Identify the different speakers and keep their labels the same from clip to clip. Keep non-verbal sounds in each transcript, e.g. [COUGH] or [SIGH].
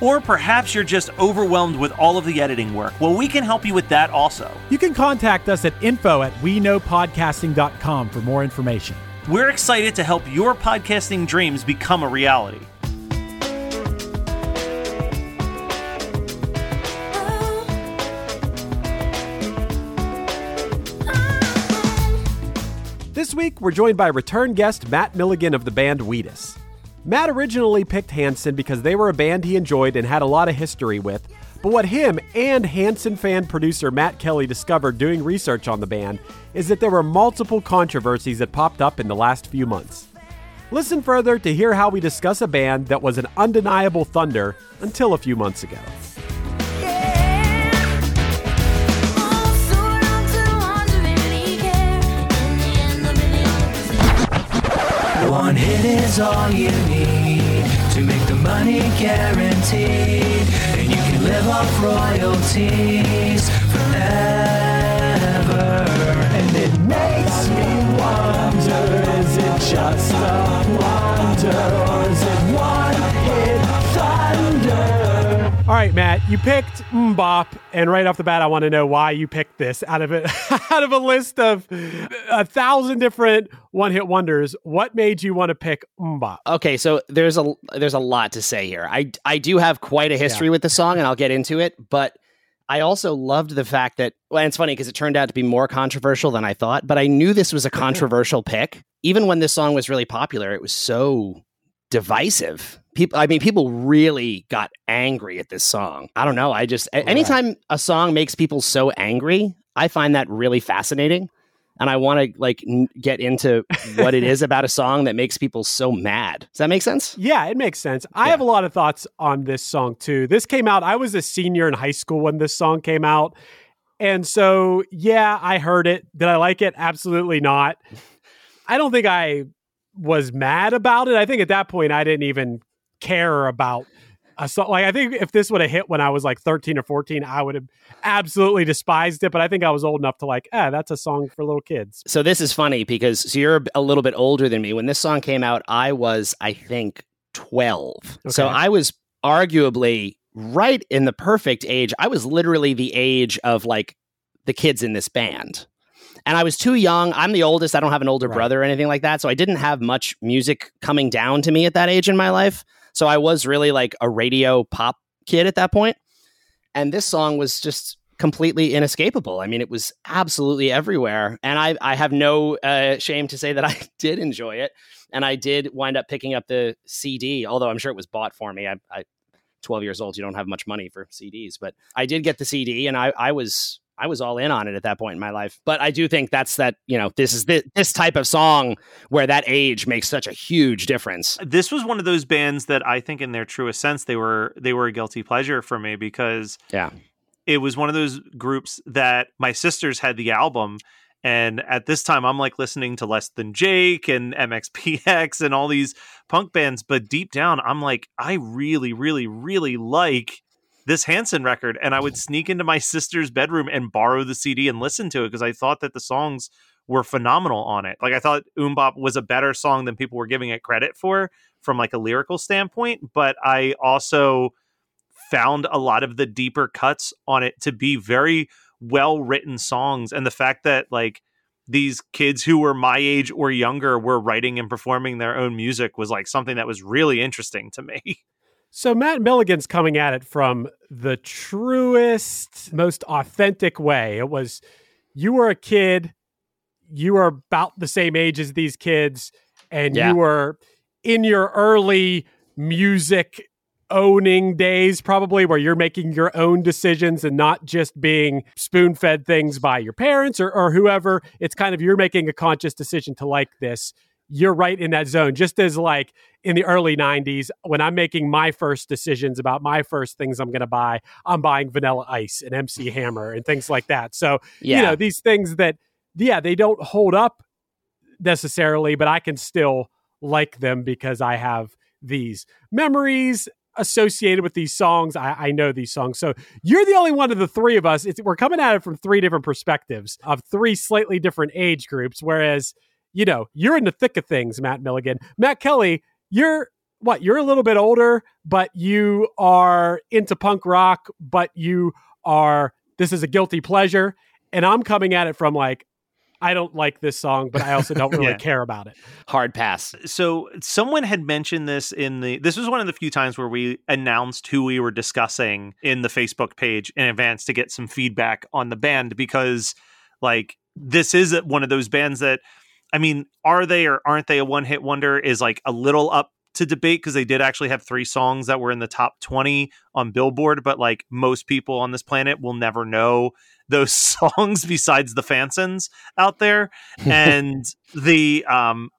Speaker 1: Or perhaps you're just overwhelmed with all of the editing work. Well, we can help you with that also.
Speaker 2: You can contact us at info at we knowpodcasting.com for more information.
Speaker 1: We're excited to help your podcasting dreams become a reality.
Speaker 2: This week, we're joined by return guest Matt Milligan of the band Wheatus. Matt originally picked Hanson because they were a band he enjoyed and had a lot of history with, but what him and Hanson fan producer Matt Kelly discovered doing research on the band is that there were multiple controversies that popped up in the last few months. Listen further to hear how we discuss a band that was an undeniable thunder until a few months ago.
Speaker 3: One hit is all you need to make the money guaranteed. And you can live off royalties forever. And it makes me wonder is it just a wonder
Speaker 2: All right, Matt, you picked MMMBop, and right off the bat, I want to know why you picked this out of it, [LAUGHS] out of a list of a thousand different one-hit wonders. What made you want to pick MMMBop?
Speaker 4: Okay, so there's a there's a lot to say here. I I do have quite a history
Speaker 2: Yeah.
Speaker 4: with the song, and I'll get into it. But I also loved the fact that well, and it's funny because it turned out to be more controversial than I thought. But I knew this was a [LAUGHS] controversial pick, even when this song was really popular. It was so divisive. People, I mean, people really got angry at this song. I don't know. I just a- anytime a song makes people so angry, I find that really fascinating. And I want to like n- get into [LAUGHS] what it is about a song that makes people so mad. Does that make sense?
Speaker 2: Yeah, it makes sense. I have a lot of thoughts on this song too. This came out, I was a senior in high school when this song came out. And so, yeah, I heard it. Did I like it? Absolutely not. [LAUGHS] I don't think I was mad about it. I think at that point, I didn't even care about a song. Like, I think if this would have hit when I was like 13 or 14, I would have absolutely despised it. But I think I was old enough to like, ah, that's a song for little kids.
Speaker 4: So this is funny because so you're a little bit older than me. When this song came out, I was, I think, 12. So I was arguably right in the perfect age. I was literally the age of like the kids in this band. And I was too young. I'm the oldest. I don't have an older
Speaker 2: Right.
Speaker 4: brother or anything like that. So I didn't have much music coming down to me at that age in my life. So I was really like a radio pop kid at that point. And this song was just completely inescapable. I mean, it was absolutely everywhere. And I, I have no uh, shame to say that I [LAUGHS] did enjoy it. And I did wind up picking up the CD, although I'm sure it was bought for me. I, I 12 years old, you don't have much money for CDs, but I did get the CD and I, I was I was all in on it at that point in my life. But I do think that's that, you know, this is the, this type of song where that age makes such a huge difference.
Speaker 1: This was one of those bands that I think, in their truest sense, they were they were a guilty pleasure for me because
Speaker 4: Yeah.
Speaker 1: it was one of those groups that my sisters had the album. And at this time, I'm like listening to Less Than Jake and MXPX and all these punk bands. But deep down, I'm like, I really, really, really like this Hanson record. And I would sneak into my sister's bedroom and borrow the CD and listen to it because I thought that the songs were phenomenal on it. Like I thought MMMBop was a better song than people were giving it credit for from like a lyrical standpoint. But I also found a lot of the deeper cuts on it to be very well written songs and the fact that like these kids who were my age or younger were writing and performing their own music was like something that was really interesting to me. [LAUGHS]
Speaker 2: So Matt Milligan's coming at it from the truest, most authentic way. It was you were a kid, you were about the same age as these kids, and
Speaker 4: Yeah.
Speaker 2: you were in your early music owning days, probably where you're making your own decisions and not just being spoon fed things by your parents or, or whoever. It's kind of you're making a conscious decision to like this. You're right in that zone. Just as like in the early 90s, when I'm making my first decisions about my first things I'm going to buy, I'm buying Vanilla Ice and MC [LAUGHS] Hammer and things like that. So,
Speaker 4: Yeah.
Speaker 2: you know, these things that, yeah, they don't hold up necessarily, but I can still like them because I have these memories associated with these songs. I, I know these songs. So you're the only one of the three of us. It's, we're coming at it from three different perspectives of three slightly different age groups. Whereas, you know, you're in the thick of things, Matt Milligan. Matt Kelly, you're what? You're a little bit older, but you are into punk rock, but you are, this is a guilty pleasure. And I'm coming at it from like, I don't like this song, but I also don't [LAUGHS] really
Speaker 1: Yeah.
Speaker 2: care about it.
Speaker 4: Hard pass.
Speaker 1: So someone had mentioned this in the this was one of the few times where we announced who we were discussing in the Facebook page in advance to get some feedback on the band because like this is one of those bands that I mean, are they or aren't they a one-hit wonder is like a little up to debate because they did actually have three songs that were in the top 20 on Billboard, but like most people on this planet will never know [LAUGHS] those songs besides the Fansons out there. [LAUGHS] And the um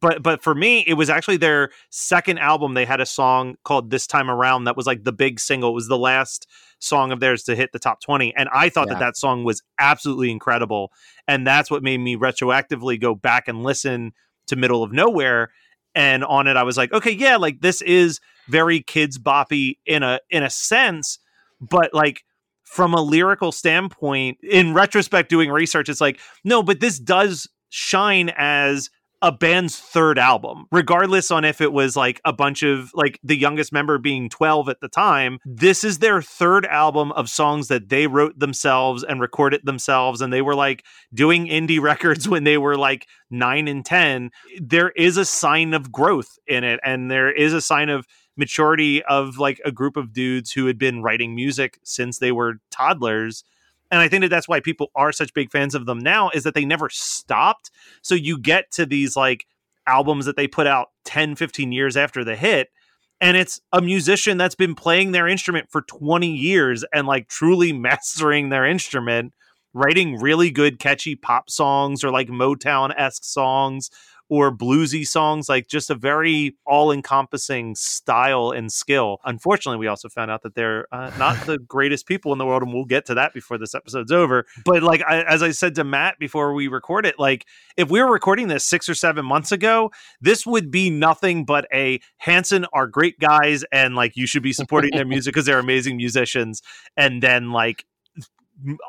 Speaker 1: but but for me it was actually their second album they had a song called this time around that was like the big single it was the last song of theirs to hit the top 20 and i thought
Speaker 4: Yeah.
Speaker 1: that that song was absolutely incredible and that's what made me retroactively go back and listen to middle of nowhere and on it i was like okay yeah like this is very kids boppy in a in a sense but like from a lyrical standpoint in retrospect doing research it's like no but this does shine as a band's third album regardless on if it was like a bunch of like the youngest member being 12 at the time this is their third album of songs that they wrote themselves and recorded themselves and they were like doing indie [LAUGHS] records when they were like 9 and 10 there is a sign of growth in it and there is a sign of maturity of like a group of dudes who had been writing music since they were toddlers and i think that that's why people are such big fans of them now is that they never stopped. So you get to these like albums that they put out 10 15 years after the hit and it's a musician that's been playing their instrument for 20 years and like truly [LAUGHS] mastering their instrument writing really good catchy pop songs or like motown-esque songs or bluesy songs like just a very all-encompassing style and skill. Unfortunately we also found out that they're uh, not the [LAUGHS] greatest people in the world and we'll get to that before this episode's over. But like I, as i said to matt before we record it like if we were recording this six or seven months ago this would be nothing but a hanson are great guys and like you should be supporting their music because they're amazing musicians. And then like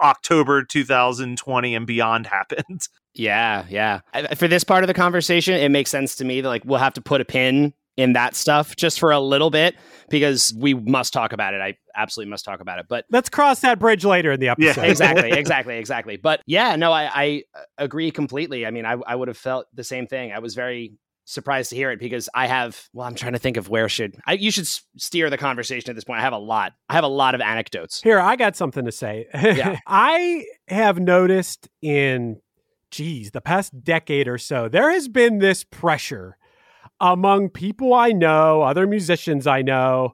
Speaker 1: october 2020 and beyond [LAUGHS] happened
Speaker 4: Yeah, yeah. For this part of the conversation, it makes sense to me that like we'll have to put a pin in that stuff just for a little bit because we must talk about it. I absolutely must talk about it. But
Speaker 2: Let's cross that bridge later in the
Speaker 1: Yeah.
Speaker 2: episode. [LAUGHS]
Speaker 4: exactly, exactly, exactly. But yeah, no, I, I uh, agree completely. I mean, I, I would have felt the same thing. I was very surprised to hear it because I have. Well, I'm trying to think of where should I. You should steer the conversation at this point. I have a lot. I have a lot of anecdotes.
Speaker 2: Here, I got something to say.
Speaker 4: Yeah. [LAUGHS]
Speaker 2: I have noticed in, geez, the past decade or so, there has been this pressure among people I know, other musicians I know,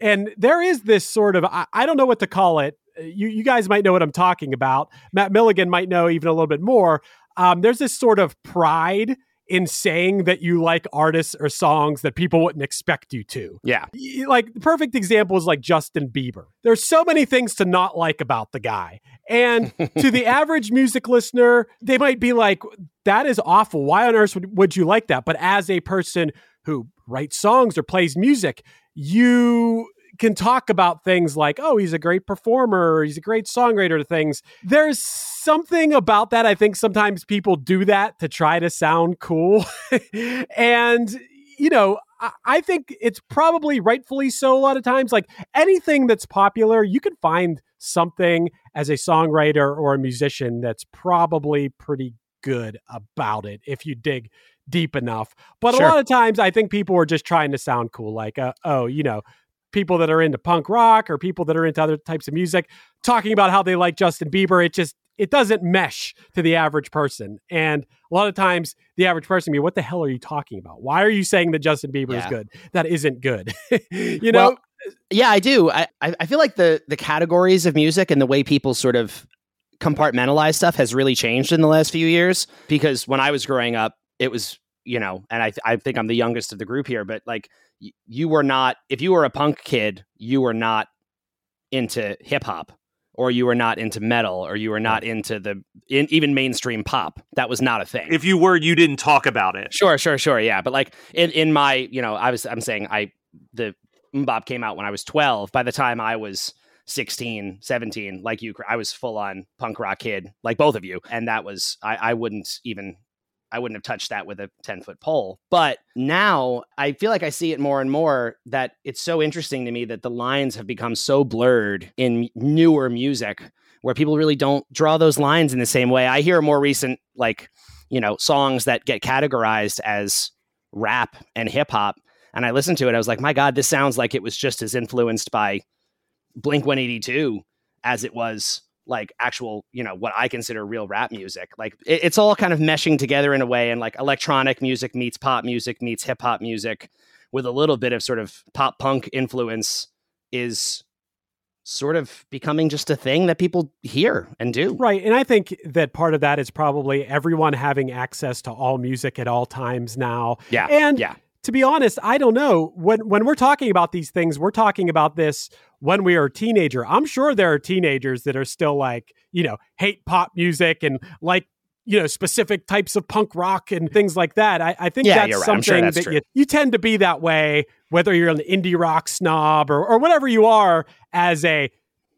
Speaker 2: and there is this sort of, I, I don't know what to call it. You, you guys might know what I'm talking about. Matt Milligan might know even a little bit more. Um, there's this sort of pride in saying that you like artists or songs that people wouldn't expect you to
Speaker 4: Yeah,
Speaker 2: like the perfect example is like Justin Bieber. There's so many things to not like about the guy. And to the [LAUGHS] average music listener, they might be like, that is awful. Why on earth would, would you like that? But as a person who writes songs or plays music, you can talk about things like, oh, he's a great performer, or he's a great songwriter, things. There's something about that. I think sometimes people do that to try to sound cool. [LAUGHS] and, you know, I- I think it's probably rightfully so a lot of times. Like anything that's popular, you can find something as a songwriter or a musician that's probably pretty good about it if you dig deep enough. But
Speaker 4: Sure.
Speaker 2: a lot of times, I think people are just trying to sound cool. Like, uh, oh, you know, people that are into punk rock or people that are into other types of music talking about how they like Justin Bieber. It just it doesn't mesh to the average person. And a lot of times, the average person be, what the hell are you talking about? Why are you saying that Justin Bieber is good? That isn't good. [LAUGHS] you know,
Speaker 4: Well, yeah, I do. I I feel like the the categories of music and the way people sort of compartmentalize stuff has really changed in the last few years. Because when I was growing up, it was you know, and I th- I think I'm the youngest of the group here, but like y- you were not if you were a punk kid, you were not into hip hop. Or you were not into metal, or you were not into the in, even mainstream pop. That was not a thing.
Speaker 1: If you were, you didn't talk about it.
Speaker 4: Sure, sure, sure. Yeah, but like in in my, you know, I was I'm saying I the MMMBop came out when I was 12. By the time I was 16, 17, like you, I was full on punk rock kid, like both of you, and that was I I wouldn't even I wouldn't have touched that with a 10 foot pole. But now I feel like I see it more and more that it's so interesting to me that the lines have become so blurred in newer music where people really don't draw those lines in the same way. I hear more recent, like, you know, songs that get categorized as rap and hip hop. And I listened to it. I was like, my God, this sounds like it was just as influenced by Blink 182 as it was like actual, you know, what I consider real rap music. Like it- it's all kind of meshing together in a way. And like electronic music meets pop music meets hip hop music with a little bit of sort of pop punk influence is sort of becoming just a thing that people hear and do.
Speaker 2: Right. And I think that part of that is probably everyone having access to all music at all times now.
Speaker 4: Yeah.
Speaker 2: And
Speaker 4: yeah.
Speaker 2: to be honest, I don't know. When when we're talking about these things, we're talking about this when we are a teenager. I'm sure there are teenagers that are still like, you know, hate pop music and like you know specific types of punk rock and things like that. I, I think
Speaker 4: Yeah,
Speaker 2: that's
Speaker 4: right. I'm sure
Speaker 2: something
Speaker 4: that's
Speaker 2: that you, you tend to be that way, whether you're an indie rock snob or, or whatever you are as a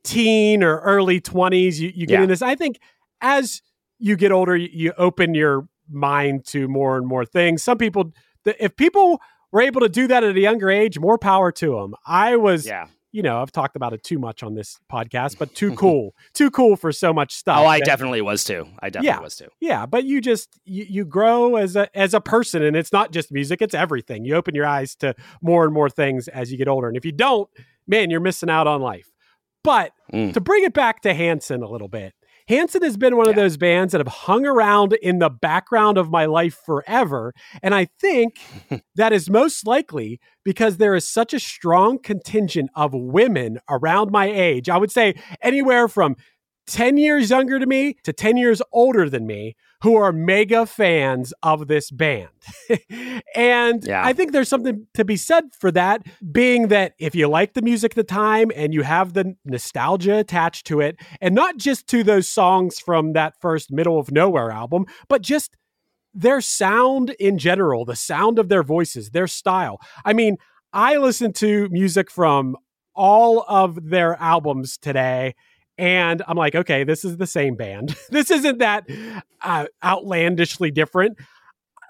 Speaker 2: teen or early 20s. You, you get
Speaker 4: Yeah.
Speaker 2: in this. I think as you get older, you, you open your mind to more and more things. Some people, if people were able to do that at a younger age, more power to them. I was,
Speaker 4: Yeah.
Speaker 2: You know, I've talked about it too much on this podcast, but too [LAUGHS] cool, too cool for so much stuff.
Speaker 4: Oh, I
Speaker 2: that-
Speaker 4: definitely was too. I definitely
Speaker 2: Yeah.
Speaker 4: was too.
Speaker 2: yeah, but you just you, you grow as a as a person, and it's not just music; it's everything. You open your eyes to more and more things as you get older, and if you don't, man, you're missing out on life. But
Speaker 4: Mm.
Speaker 2: to bring it back to Hanson a little bit, Hanson has been one of those bands that have hung around in the background of my life forever, and I think [LAUGHS] that is most likely because there is such a strong contingent of women around my age. I would say anywhere from 10 years younger to me to 10 years older than me who are mega fans of this band. [LAUGHS] and
Speaker 4: Yeah.
Speaker 2: I think there's something to be said for that, being that if you like the music at the time and you have the nostalgia attached to it, and not just to those songs from that first Middle of Nowhere album, but just their sound in general, the sound of their voices, their style. I mean, I listen to music from all of their albums today and I'm like, okay, this is the same band. [LAUGHS] this isn't that uh, outlandishly different.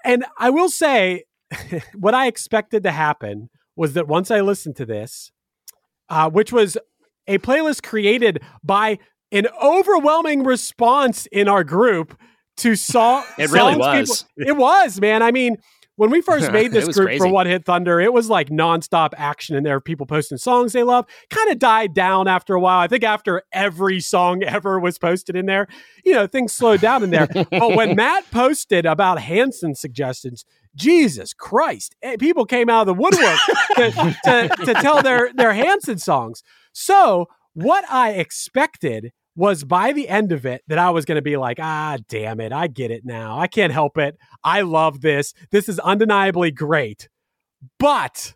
Speaker 2: And I will say, [LAUGHS] what I expected to happen was that once I listened to this, uh, which was a playlist created by an overwhelming response in our group to song.
Speaker 4: It really was.
Speaker 2: people- it was, man. I mean, when we first made [LAUGHS] this group for
Speaker 4: crazy.
Speaker 2: One Hit Thunder, it was like nonstop action in there. were People posting songs they love. Kind of died down after a while. I think after every song [LAUGHS] ever was posted in there, you know, things slowed down in there. but when [LAUGHS] Matt posted about Hanson suggestions, Jesus Christ, eh, people came out of the woodwork to, to, to tell their, their Hanson songs. So, what I expected was by the end of it that I was going to be like, ah, damn it. I get it now. I can't help it. I love this. This is undeniably great. But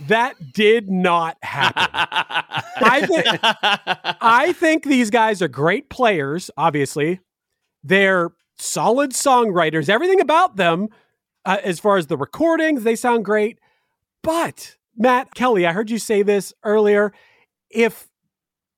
Speaker 2: that did not happen. I think [LAUGHS] I think these guys are great players, obviously. They're solid songwriters. Everything about them, uh, as far as the recordings, they sound great. But Matt Kelly, I heard you say this earlier. If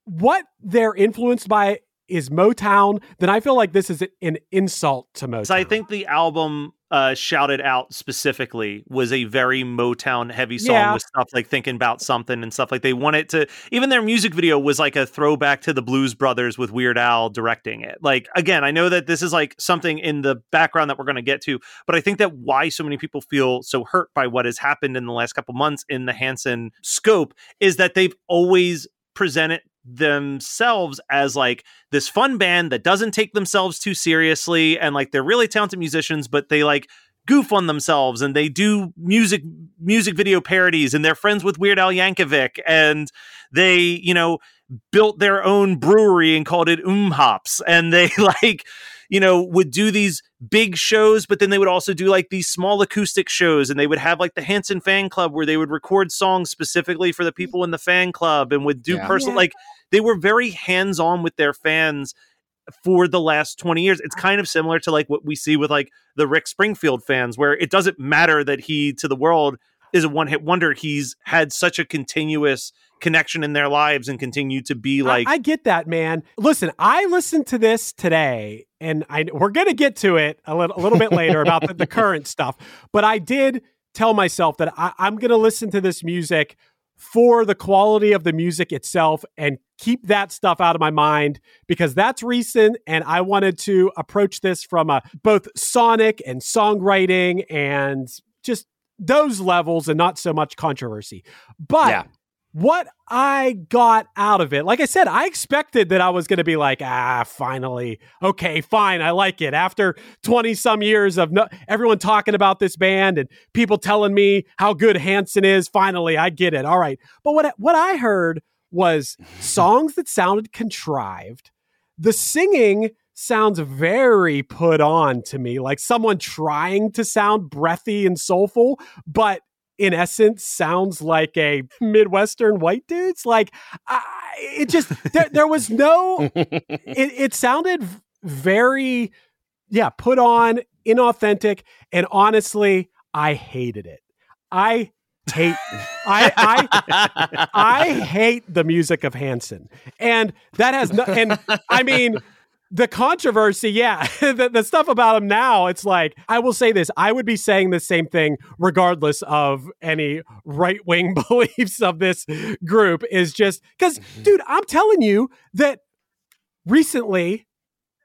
Speaker 2: what they're influenced by is Motown, then I feel like this is an insult to Motown.
Speaker 1: So I think the album uh, shouted out specifically was a very Motown heavy song
Speaker 2: Yeah.
Speaker 1: with stuff like thinking about something and stuff like they wanted to. Even their music video was like a throwback to the Blues Brothers with Weird Al directing it. Like again, I know that this is like something in the background that we're going to get to, but I think that why so many people feel so hurt by what has happened in the last couple months in the Hanson scope is that they've always presented themselves as like this fun band that doesn't take themselves too seriously and like they're really talented musicians but they like goof on themselves and they do music music video parodies and they're friends with Weird Al Yankovic and they you know built their own brewery and called it Mmmhops and they [LAUGHS] like you know would do these big shows but then they would also do like these small acoustic shows and they would have like the Hanson fan club where they would record songs specifically for the mm. people in the fan club and would do
Speaker 4: Yeah.
Speaker 1: personal
Speaker 2: Yeah.
Speaker 1: like they were very hands on with their fans for the last 20 years. It's kind of similar to like what we see with like the Rick Springfield fans, where it doesn't matter that he to the world is a one hit wonder. He's had such a continuous connection in their lives and continue to be like,
Speaker 2: I, I get that, man. Listen, I listened to this today, and I we're gonna get to it a little a little bit later about the, the [LAUGHS] current stuff. But I did tell myself that I, I'm gonna listen to this music for the quality of the music itself and keep that stuff out of my mind because that's recent and I wanted to approach this from a both sonic and songwriting and just those levels and not so much controversy. But
Speaker 4: Yeah.
Speaker 2: What I got out of it, like I said, I expected that I was going to be like, ah, finally, okay, fine, I like it. After twenty some years of no, everyone talking about this band and people telling me how good Hanson is, finally, I get it. All right, but what what I heard was songs that sounded contrived. The singing sounds very put on to me, like someone trying to sound breathy and soulful, but in essence sounds like a midwestern white dudes like I, it just there, there was no [LAUGHS] it, it sounded very yeah put on inauthentic and honestly i hated it i hate I, I I hate the music of Hanson, and that has no. And I mean, the controversy, yeah, [LAUGHS] the, the stuff about him now. It's like I will say this: I would be saying the same thing regardless of any right wing [LAUGHS] beliefs of this group. Is just because, mm-hmm. dude, I'm telling you that recently,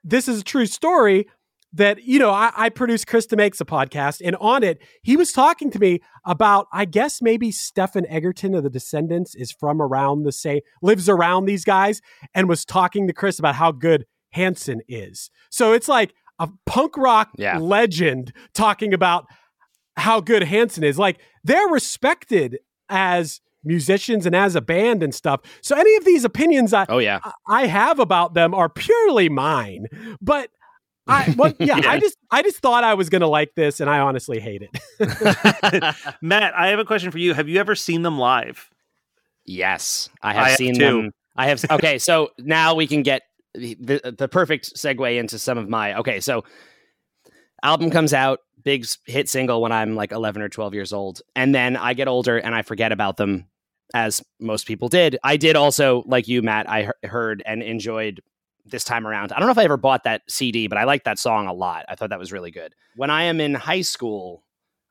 Speaker 2: this is a true story that you know I, I produced krista makes a podcast and on it he was talking to me about i guess maybe stephen egerton of the Descendents is from around the same lives around these guys and was talking to chris about how good hanson is so it's like a punk rock
Speaker 4: Yeah.
Speaker 2: legend talking about how good hanson is like they're respected as musicians and as a band and stuff so any of these opinions i
Speaker 4: Oh yeah.
Speaker 2: I- I have about them are purely mine. But I well, [LAUGHS] yeah,
Speaker 1: Yeah.
Speaker 2: I just I just thought I was gonna like this, and I honestly hate it. [LAUGHS]
Speaker 1: Matt, I have a question for you. Have you ever seen them live?
Speaker 4: Yes, I have
Speaker 1: I have
Speaker 4: seen
Speaker 1: too.
Speaker 4: them. I have. Okay, so now we can get the, the perfect segue into some of my. Okay, so album comes out, big hit single when I'm like 11 or 12 years old, and then I get older and I forget about them, as most people did. I did also, like you, Matt. I he- heard and enjoyed this time around. I don't know if I ever bought that CD, but I liked that song a lot. I thought that was really good. When I am in high school,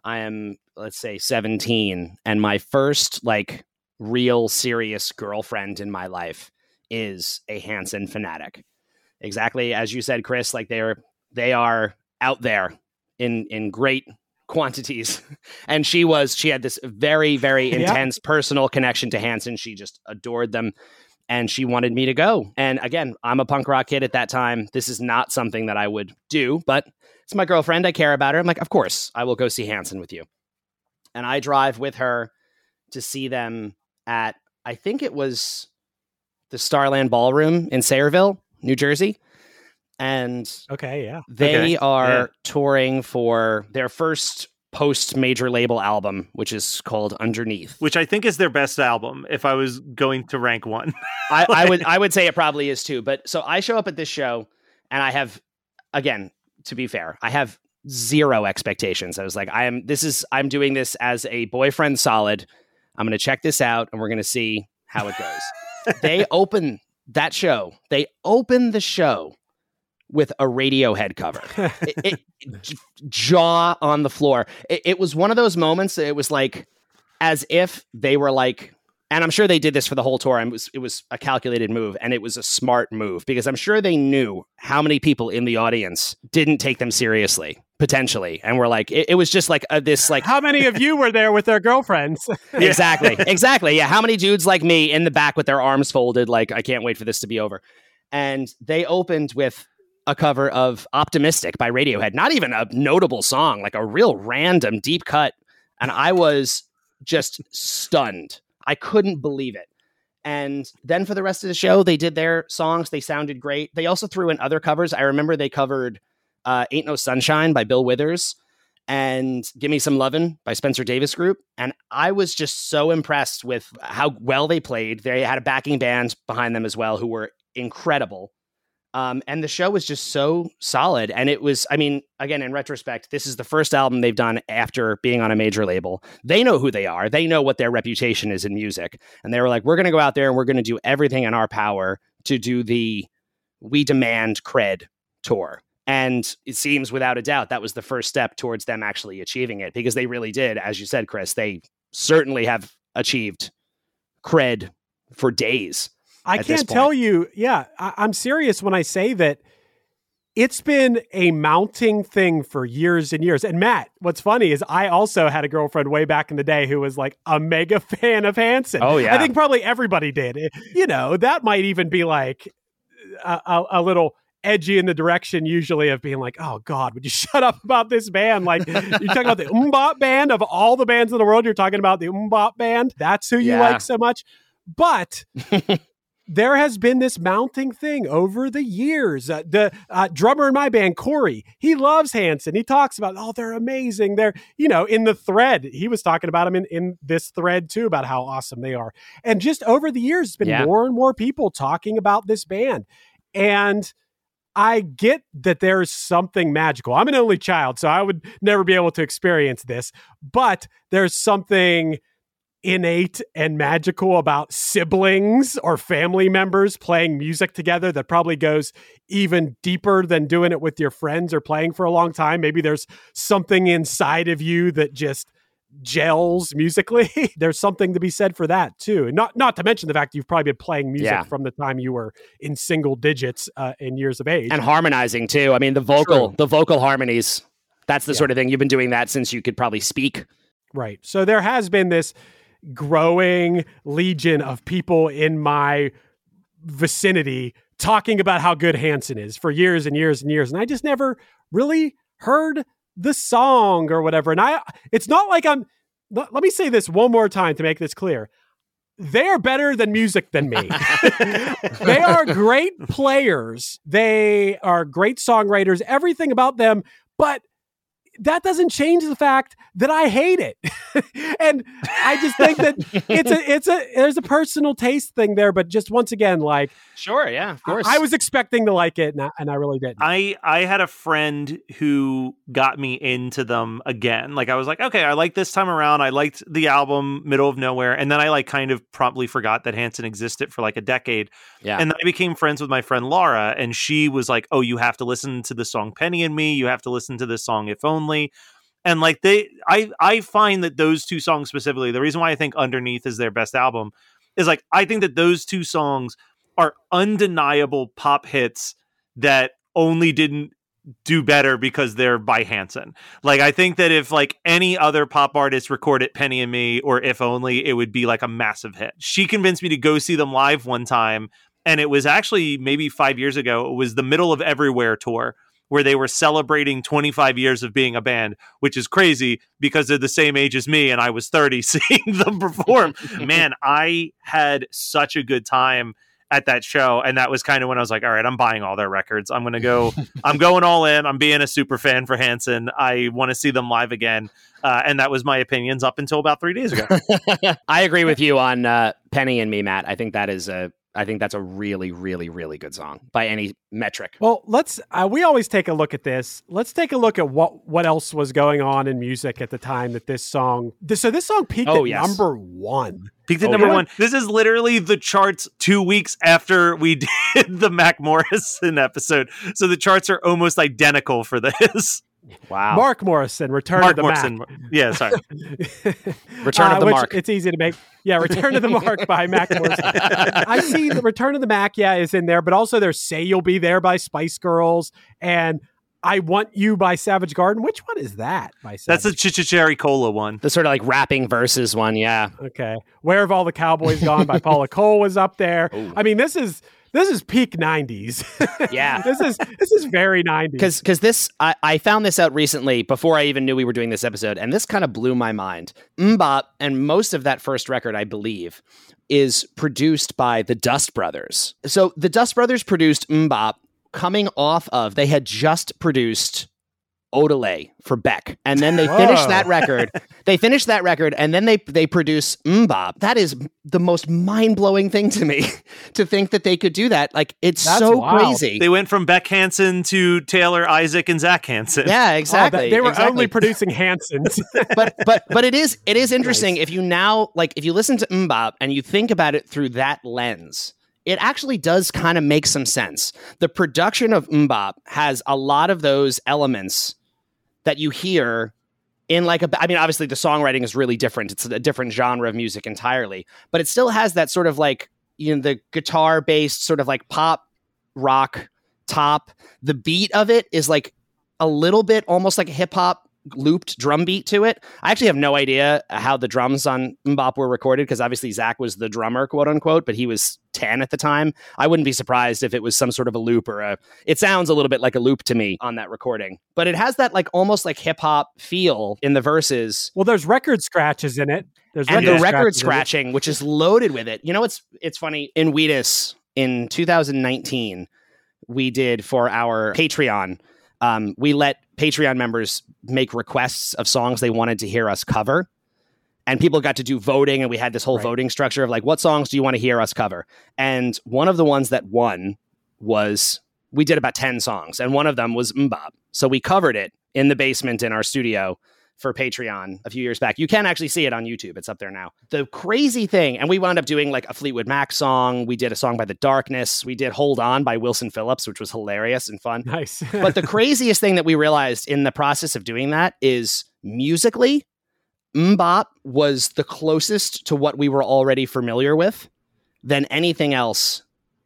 Speaker 4: I am, let's say, 17, and my first like real serious girlfriend in my life is a Hanson fanatic. Exactly as you said, Chris. Like they're they are out there in in great quantities. [LAUGHS] and she was she had this very very [LAUGHS]
Speaker 2: Yeah.
Speaker 4: intense personal connection to Hanson. She just adored them and she wanted me to go. And again, I'm a punk rock kid at that time. This is not something that I would do, but it's my girlfriend. I care about her. I'm like, of course, I will go see Hanson with you. And I drive with her to see them at, I think it was the Starland Ballroom in Sayreville, New Jersey. And
Speaker 2: Okay, yeah.
Speaker 4: they
Speaker 1: Okay,
Speaker 4: are
Speaker 1: yeah.
Speaker 4: touring for their first post major label album, which is called Underneath.
Speaker 1: which I think is their best album. If I was going to rank one, [LAUGHS]
Speaker 4: I, I would [LAUGHS] I would say it probably is too. But so I show up at this show and I have again, to be fair, I have zero expectations. I was like, I am this is I'm doing this as a boyfriend solid. I'm gonna check this out and we're gonna see how it goes. [LAUGHS] they open that show, they open the show with a Radiohead cover. it, it- [LAUGHS] jaw on the floor. It, it was one of those moments. It was like as if they were like, and I'm sure they did this for the whole tour. And it was it was a calculated move, and it was a smart move because I'm sure they knew how many people in the audience didn't take them seriously potentially, and were like, it, it was just like a, this like
Speaker 2: How many of you were there with their girlfriends? [LAUGHS] [LAUGHS]
Speaker 4: exactly exactly yeah how many dudes like me in the back with their arms folded like i can't wait for this to be over and they opened with a cover of optimistic by radiohead not even a notable song like a real random deep cut and i was just stunned i couldn't believe it and then for the rest of the show they did their songs they sounded great they also threw in other covers i remember they covered uh, ain't no sunshine by bill withers and Give Me Some Lovin' by Spencer Davis Group. And I was just so impressed with how well they played. They had a backing band behind them as well who were incredible. Um, and the show was just so solid. And it was, I mean, again, in retrospect, this is the first album they've done after being on a major label. They know who they are, they know what their reputation is in music. And they were like, we're going to go out there and we're going to do everything in our power to do the We Demand Cred tour. And it seems without a doubt that was the first step towards them actually achieving it because they really did. As you said, Chris, they certainly have achieved cred for days.
Speaker 2: I can't tell you. Yeah, I, I'm serious when I say that it's been a mounting thing for years and years. And Matt, what's funny is I also had a girlfriend way back in the day who was like a mega [LAUGHS] fan of Hanson.
Speaker 4: Oh, yeah.
Speaker 2: I think probably everybody did. It- You know, that might even be like a, a, a little edgy in the direction usually of being like, oh God, would you [LAUGHS] shut up about this band? Like you're talking about the [LAUGHS] MMMBop band of all the bands in the world. You're talking about the MMMBop band. That's who you
Speaker 4: Yeah.
Speaker 2: like so much. But there has been this mounting thing over the years. Uh, the uh, drummer in my band, Corey, he loves Hanson. He talks about, oh, they're amazing. They're, you know, in the thread, he was talking about them in, in this thread too, about how awesome they are. And just over the years, it's been
Speaker 4: Yeah.
Speaker 2: more and more people talking about this band. And I get that there's something magical. I'm an only child, so I would never be able to experience this, but there's something innate and magical about siblings or family members playing music together that probably goes even deeper than doing it with your friends or playing for a long time. Maybe there's something inside of you that just gels musically. [LAUGHS] there's something to be said for that too. And not not to mention the fact you've probably been playing music
Speaker 4: Yeah.
Speaker 2: from the time you were in single digits uh, in years of age.
Speaker 4: And harmonizing too. I mean, the vocal,
Speaker 2: True.
Speaker 4: the vocal harmonies. That's the
Speaker 2: Yeah.
Speaker 4: sort of thing you've been doing that since you could probably speak.
Speaker 2: Right. So there has been this growing legion of people in my vicinity talking about how good Hanson is for years and years and years. And I just never really heard the song or whatever. And I, it's not like I'm, let, let me say this one more time to make this clear. They are better than music than me. [LAUGHS] they are great players. They are great songwriters, everything about them. But that doesn't change the fact that I hate it. [LAUGHS] and I just think that it's a [LAUGHS] it's a there's a personal taste thing there, but just once again, like
Speaker 4: Sure. Yeah. Of course.
Speaker 2: I, I was expecting to like it and I, and I really didn't.
Speaker 1: I I had a friend who got me into them again. Like I was like, okay, I like this time around. I liked the album Middle of Nowhere, and then I like kind of promptly forgot that Hanson existed for like a decade.
Speaker 4: Yeah.
Speaker 1: And then I became friends with my friend Laura, and she was like, "Oh, you have to listen to the song Penny and Me. You have to listen to this song If Only." And like they I I find that those two songs specifically, the reason why I think Underneath is their best album is like I think that those two songs are undeniable pop hits that only didn't do better because they're by Hanson. Like I think that if like any other pop artist recorded Penny and Me or if only it would be like a massive hit. She convinced me to go see them live one time and it was actually maybe 5 years ago. It was the Middle of Everywhere tour where they were celebrating 25 years of being a band, which is crazy because they're the same age as me and I was 30 [LAUGHS] seeing them perform. Man, I had such a good time at that show and that was kind of when I was like, all right, I'm buying all their records. I'm going to go [LAUGHS] I'm going all in. I'm being a super fan for Hanson. I want to see them live again. Uh, and that was my opinions up until about 3 days ago. [LAUGHS]
Speaker 4: I agree with you on uh, Penny and Me, Matt. I think that is a I think that's a really, really, really good song by any metric.
Speaker 2: Well, let's. Uh, we always take a look at this. Let's take a look at what what else was going on in music at the time that this song. This, so this song peaked
Speaker 4: Oh,
Speaker 2: at
Speaker 4: yes.
Speaker 2: number one.
Speaker 1: Peaked at
Speaker 4: Oh,
Speaker 1: number
Speaker 4: yeah.
Speaker 1: one. This is literally the charts two weeks after we [LAUGHS] did the Mac Morrison episode. So the charts are almost identical for this.
Speaker 4: Wow.
Speaker 2: Mark Morrison, Return
Speaker 1: Mark
Speaker 2: of the
Speaker 1: Morrison.
Speaker 2: Mac.
Speaker 1: Yeah, sorry. [LAUGHS]
Speaker 4: Return of uh, the
Speaker 2: which
Speaker 4: Mark.
Speaker 2: It's easy to make. Yeah, Return of the Mark by Mac Morrison. I see the Return of the Mac, yeah, is in there, but also there's Say You'll Be There by Spice Girls and I Want You by Savage Garden. Which one is that by Savage
Speaker 1: That's the Chichicheri Cola one.
Speaker 4: the sort of like rapping verses one, yeah.
Speaker 2: Okay. Where have all the cowboys gone by Paula Cole was up there. Oh. I mean, this is this is peak 90s.
Speaker 4: Yeah. [LAUGHS]
Speaker 2: this is this is very 90s.
Speaker 4: because because this I, I found this out recently before I even knew we were doing this episode, and this kind of blew my mind. MMMBop and most of that first record, I believe, is produced by the Dust Brothers. So the Dust Brothers produced MMMBop coming off of they had just produced Odelay for Beck, and then they
Speaker 2: finish
Speaker 4: that record. [LAUGHS] they finish that record, and then they they produce MMMBop. That is the most mind blowing thing to me [LAUGHS] to think that they could do that. Like it's
Speaker 2: That's
Speaker 4: so
Speaker 2: wild.
Speaker 4: crazy.
Speaker 1: They went from Beck Hansen to Taylor Isaac and Zach Hanson.
Speaker 4: yeah, [LAUGHS]
Speaker 2: Oh,
Speaker 4: exactly.
Speaker 2: they were
Speaker 4: exactly.
Speaker 2: only producing Hansons.
Speaker 4: but but but it is it is interesting if you now like if you listen to MMMBop and you think about it through that lens. It actually does kind of make some sense. The production of MMMBop has a lot of those elements that you hear in like a I mean obviously the songwriting is really different. It's a different genre of music entirely, but it still has that sort of like you know the guitar based sort of like pop rock top. The beat of it is like a little bit almost like a hip hop looped drum beat to it. I actually have no idea how the drums on MMMBop were recorded because obviously Zach was the drummer, quote unquote, but he was 10 at the time. I wouldn't be surprised if it was some sort of a loop or a it sounds a little bit like a loop to me on that recording. But it has that like almost like hip hop feel in the verses
Speaker 2: well, there's record scratches in it. There's
Speaker 4: and the record
Speaker 2: scratches in it.
Speaker 4: scratching, which is loaded with it. You know, it's it's funny in Wheatus in 2019, we did for our Patreon. Um, we let Patreon members make requests of songs they wanted to hear us cover, and people got to do voting, and we had this whole
Speaker 2: Right.
Speaker 4: voting structure of like, what songs do you want to hear us cover? And one of the ones that won was we did about 10 songs, and one of them was MMMBop. So we covered it in the basement in our studio for Patreon a few years back. You can actually see it on YouTube. It's up there now. The crazy thing, and we wound up doing like a Fleetwood Mac song. We did a song by The Darkness. We did Hold On by Wilson Phillips, which was hilarious and fun.
Speaker 2: Nice. [LAUGHS]
Speaker 4: but the craziest thing that we realized in the process of doing that is musically, MMMBop was the closest to what we were already familiar with than anything else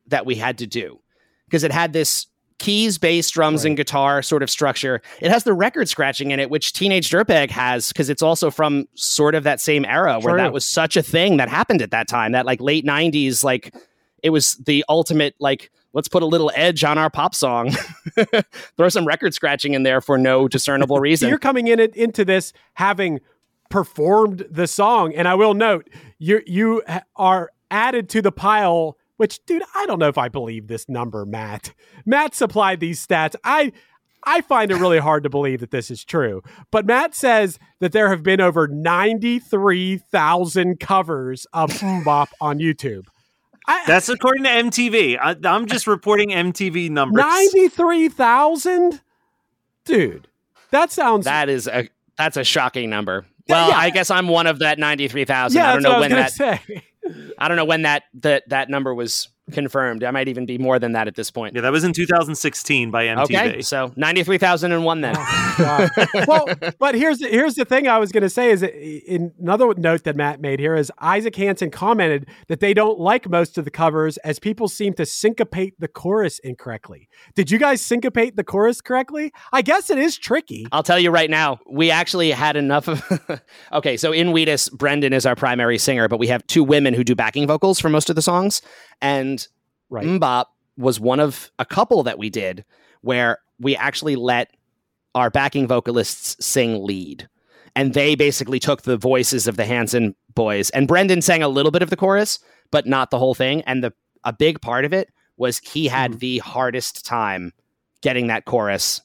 Speaker 4: that we had to do. Because it had this keys, bass, drums, and guitar sort of structure. It has the record scratching in it, which Teenage Dirtbag has, because it's also from sort of that same era where that was such a thing that happened at that time. That like late 90s, like it was the ultimate like let's put a little edge on our pop song [LAUGHS] throw some record scratching in there for no discernible [LAUGHS] reason
Speaker 2: You're coming in it, into this having performed the song, and I will note you you are added to the pile. Which, dude, I don't know if I believe this number, Matt. Matt supplied these stats. I I find it really hard to believe that this is true. But Matt says that there have been over ninety three thousand covers of [SIGHS] Bop on YouTube. I,
Speaker 1: That's according to MTV. I, I'm just reporting MTV numbers.
Speaker 2: ninety three thousand, dude. That sounds
Speaker 4: that is a that's a shocking number
Speaker 2: Yeah,
Speaker 4: well
Speaker 2: yeah.
Speaker 4: i guess i'm one of that 93000
Speaker 2: yeah.
Speaker 4: i don't know when that
Speaker 2: say.
Speaker 4: i don't know when that that that number was confirmed. I might even be more than that at this point.
Speaker 1: Yeah, that was in 2016 by MTV.
Speaker 4: Okay, so ninety-three thousand and one then.
Speaker 2: Oh, God. [LAUGHS] well, but here's the, here's the thing I was going to say is that in another note that Matt made here is Isaac Hanson commented that they don't like most of the covers as people seem to syncopate the chorus incorrectly. Did you guys syncopate the chorus correctly? I guess it is tricky.
Speaker 4: I'll tell you right now, we actually had enough of. [LAUGHS] okay, so in Wheatus, Brendan is our primary singer, but we have two women who do backing vocals for most of the songs. And
Speaker 2: Right.
Speaker 4: MMMBop was one of a couple that we did where we actually let our backing vocalists sing lead. And they basically took the voices of the Hanson boys. And Brendan sang a little bit of the chorus, but not the whole thing. And the a big part of it was he had mm-hmm. the hardest time getting that chorus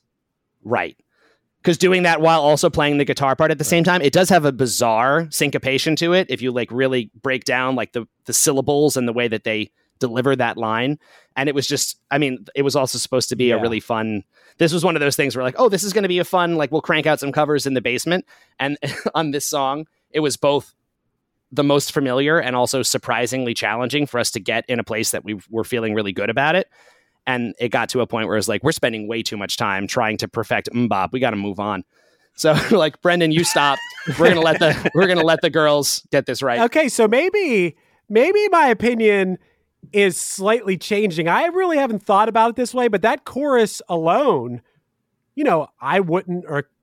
Speaker 4: right. Because doing that while also playing the guitar part at the same time, it does have a bizarre syncopation to it. If you like really break down like the the syllables and the way that they deliver that line, and it was just, I mean, it was also supposed to be
Speaker 2: Yeah.
Speaker 4: a really fun. This was one of those things where like, oh, this is going to be a fun. Like, we'll crank out some covers in the basement, and [LAUGHS] on this song, it was both the most familiar and also surprisingly challenging for us to get in a place that we were feeling really good about it. And it got to a point where it was like, we're spending way too much time trying to perfect MMMBop. We got to move on. [LAUGHS] So like, Brendan, you stop. We're gonna let the we're gonna let the girls get this right.
Speaker 2: Okay, so maybe maybe my opinion is slightly changing. I really haven't thought about it this way, but that chorus alone, you know, I wouldn't or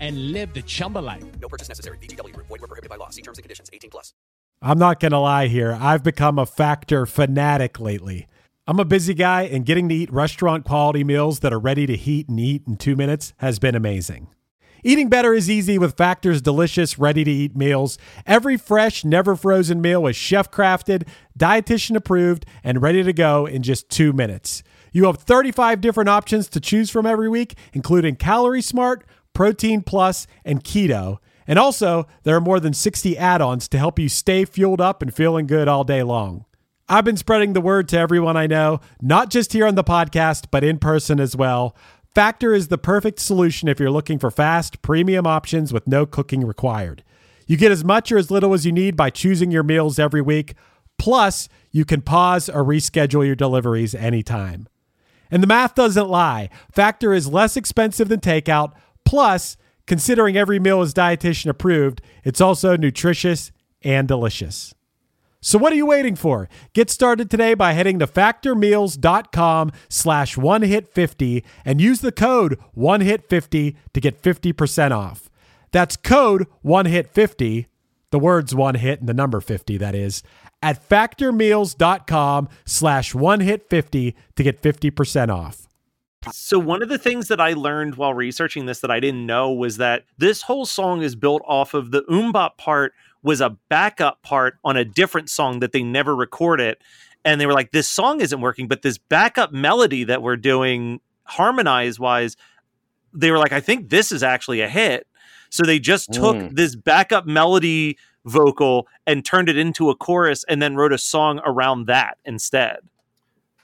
Speaker 5: and live the Chumba life. No purchase necessary. VGW. Void were prohibited by law. See terms and conditions. 18 plus.
Speaker 2: I'm not going to lie here. I've become a factor fanatic lately. I'm a busy guy, and getting to eat restaurant quality meals that are ready to heat and eat in two minutes has been amazing. Eating better is easy with Factor's delicious, ready to eat meals. Every fresh, never frozen meal is chef crafted, dietitian approved, and ready to go in just two minutes. You have 35 different options to choose from every week, including Calorie Smart, Protein Plus, and Keto. And also, there are more than 60 add ons to help you stay fueled up and feeling good all day long. I've been spreading the word to everyone I know, not just here on the podcast, but in person as well. Factor is the perfect solution if you're looking for fast, premium options with no cooking required. You get as much or as little as you need by choosing your meals every week. Plus, you can pause or reschedule your deliveries anytime. And the math doesn't lie. Factor is less expensive than takeout. Plus, considering every meal is dietitian approved, it's also nutritious and delicious. So what are you waiting for? Get started today by heading to factormeals.com slash one hit 50 and use the code one hit 50 to get 50% off. That's code one hit 50, the words one hit and the number 50 that is, at factormeals.com slash one hit 50 to get 50% off.
Speaker 1: So one of the things that I learned while researching this that I didn't know was that this whole song is built off of the MMMBop part was a backup part on a different song that they never recorded. And they were like, this song isn't working, but this backup melody that we're doing harmonize wise, they were like, I think this is actually a hit. So they just took
Speaker 4: Mm.
Speaker 1: this backup melody vocal and turned it into a chorus and then wrote a song around that instead.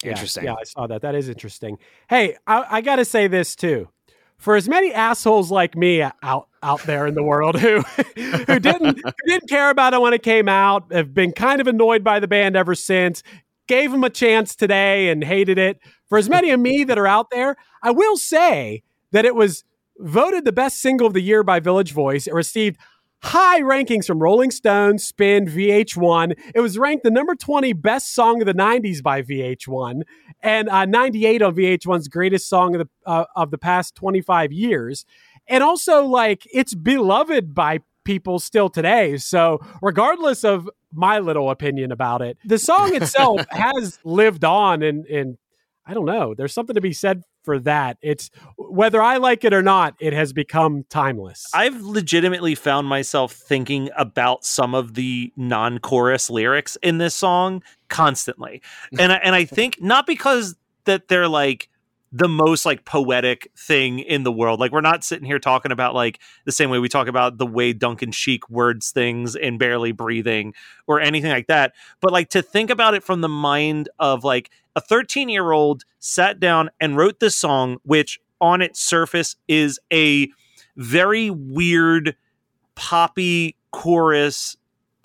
Speaker 2: Yeah,
Speaker 4: Interesting.
Speaker 2: Yeah, I saw that. That is interesting. Hey, I, I got to say this too. For as many assholes like me out out there in the world who [LAUGHS] who didn't who didn't care about it when it came out, have been kind of annoyed by the band ever since, gave them a chance today and hated it. For as many of me that are out there, I will say that it was voted the best single of the year by Village Voice. It received high rankings from Rolling Stone, Spin, VH1. It was ranked the number 20 best song of the 90s by VH1 and uh, 98 on VH1's greatest song of the uh, of the past 25 years. And also like it's beloved by people still today. So, regardless of my little opinion about it, the song itself [LAUGHS] has lived on and and I don't know. There's something to be said for that. It's whether I like it or not, it has become timeless.
Speaker 1: I've legitimately found myself thinking about some of the non-chorus lyrics in this song constantly. [LAUGHS] And I, and I think not because that they're like the most like poetic thing in the world. Like we're not sitting here talking about like the same way we talk about the way Duncan Sheik words things in barely breathing or anything like that. But like to think about it from the mind of like a 13 year old sat down and wrote this song, which on its surface is a very weird poppy chorus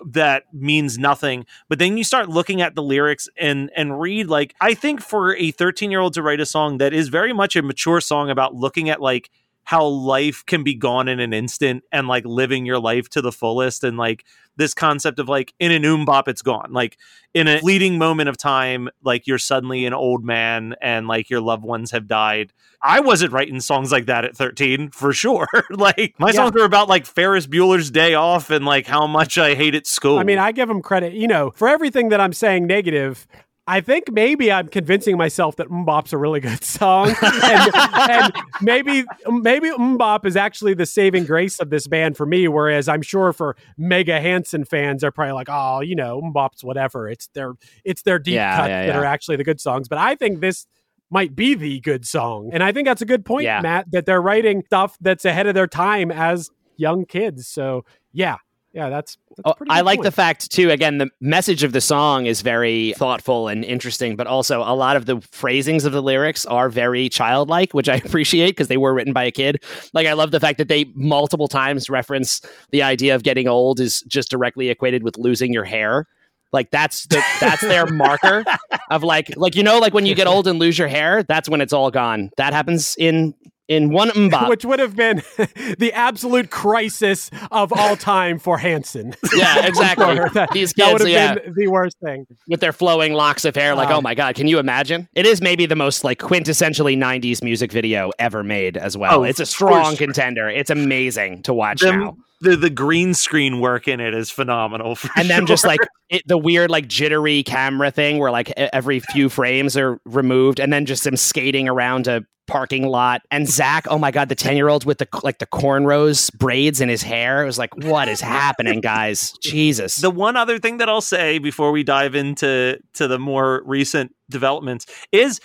Speaker 1: that means nothing. But then you start looking at the lyrics and and read like i think for a 13 year old to write a song that is very much a mature song about looking at like how life can be gone in an instant and like living your life to the fullest and like this concept of like in an MMMBop it's gone like in a fleeting moment of time like you're suddenly an old man and like your loved ones have died i wasn't writing songs like that at 13 for sure [LAUGHS] like my
Speaker 2: Yeah.
Speaker 1: songs were about like ferris bueller's day off and like how much i hated school
Speaker 2: I mean, I give him credit, you know, for everything that I'm saying negative. I think maybe I'm convincing myself that MMMBop's a really good song, [LAUGHS] and, and maybe maybe MMMBop is actually the saving grace of this band for me. Whereas I'm sure for Mega Hanson fans, they're probably like, oh, you know, MMMBop's whatever. It's their it's their deep
Speaker 4: Yeah,
Speaker 2: cuts
Speaker 4: yeah,
Speaker 2: that
Speaker 4: yeah.
Speaker 2: are actually the good songs. But I think this might be the good song, and I think that's a good point. Matt. That they're writing stuff that's ahead of their time as young kids. So yeah, yeah, that's. that's
Speaker 4: Oh, I like
Speaker 2: point.
Speaker 4: the fact too. Again, the message of the song is very thoughtful and interesting, but also a lot of the phrasings of the lyrics are very childlike, which I [LAUGHS] appreciate because they were written by a kid. Like I love the fact that they multiple times reference the idea of getting old is just directly equated with losing your hair. Like that's the that's their marker [LAUGHS] of like like you know like when you get old and lose your hair, that's when it's all gone. That happens in in one [LAUGHS] MMMBop.
Speaker 2: which would have been [LAUGHS] the absolute crisis of all time for Hanson. [LAUGHS]
Speaker 4: yeah, exactly.
Speaker 2: that,
Speaker 4: These
Speaker 2: that would have
Speaker 4: yeah.
Speaker 2: been the worst thing.
Speaker 4: with their flowing locks of hair. Like,
Speaker 2: Um,
Speaker 4: oh my god, can you imagine? It is maybe the most like quintessentially '90s music video ever made as well.
Speaker 1: Oh,
Speaker 4: it's a strong
Speaker 1: sure.
Speaker 4: contender. It's amazing to watch
Speaker 1: Them-
Speaker 4: now.
Speaker 1: The the green screen work in it is phenomenal for
Speaker 4: And then just like it, the weird like jittery camera thing where like every few frames are removed, and then just them skating around a parking lot. And Zach, oh my god, the ten year old with the like the cornrows braids in his hair. It was like, what is happening, guys? [LAUGHS] Jesus.
Speaker 1: The one other thing that I'll say before we dive into to the more recent developments is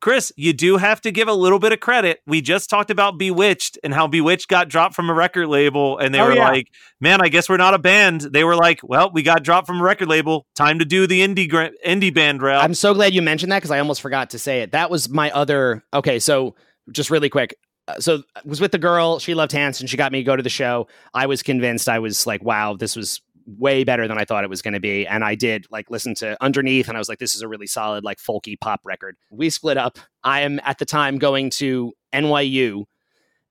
Speaker 1: Chris, you do have to give a little bit of credit. We just talked about B*Witched and how B*Witched got dropped from a record label and they
Speaker 2: Oh,
Speaker 1: were
Speaker 2: yeah.
Speaker 1: like, "Man, I guess we're not a band." They were like, "Well, we got dropped from a record label. Time to do the indie gra- indie band route."
Speaker 4: I'm so glad you mentioned that because I almost forgot to say it. That was my other. Okay, so just really quick. Uh, So I was with the girl. She loved Hanson. She got me to go to the show. I was convinced. I was like, wow, this was way better than I thought it was going to be. And I did like listen to Underneath, and I was like, this is a really solid, like folky pop record. We split up. I am at the time going to NYU,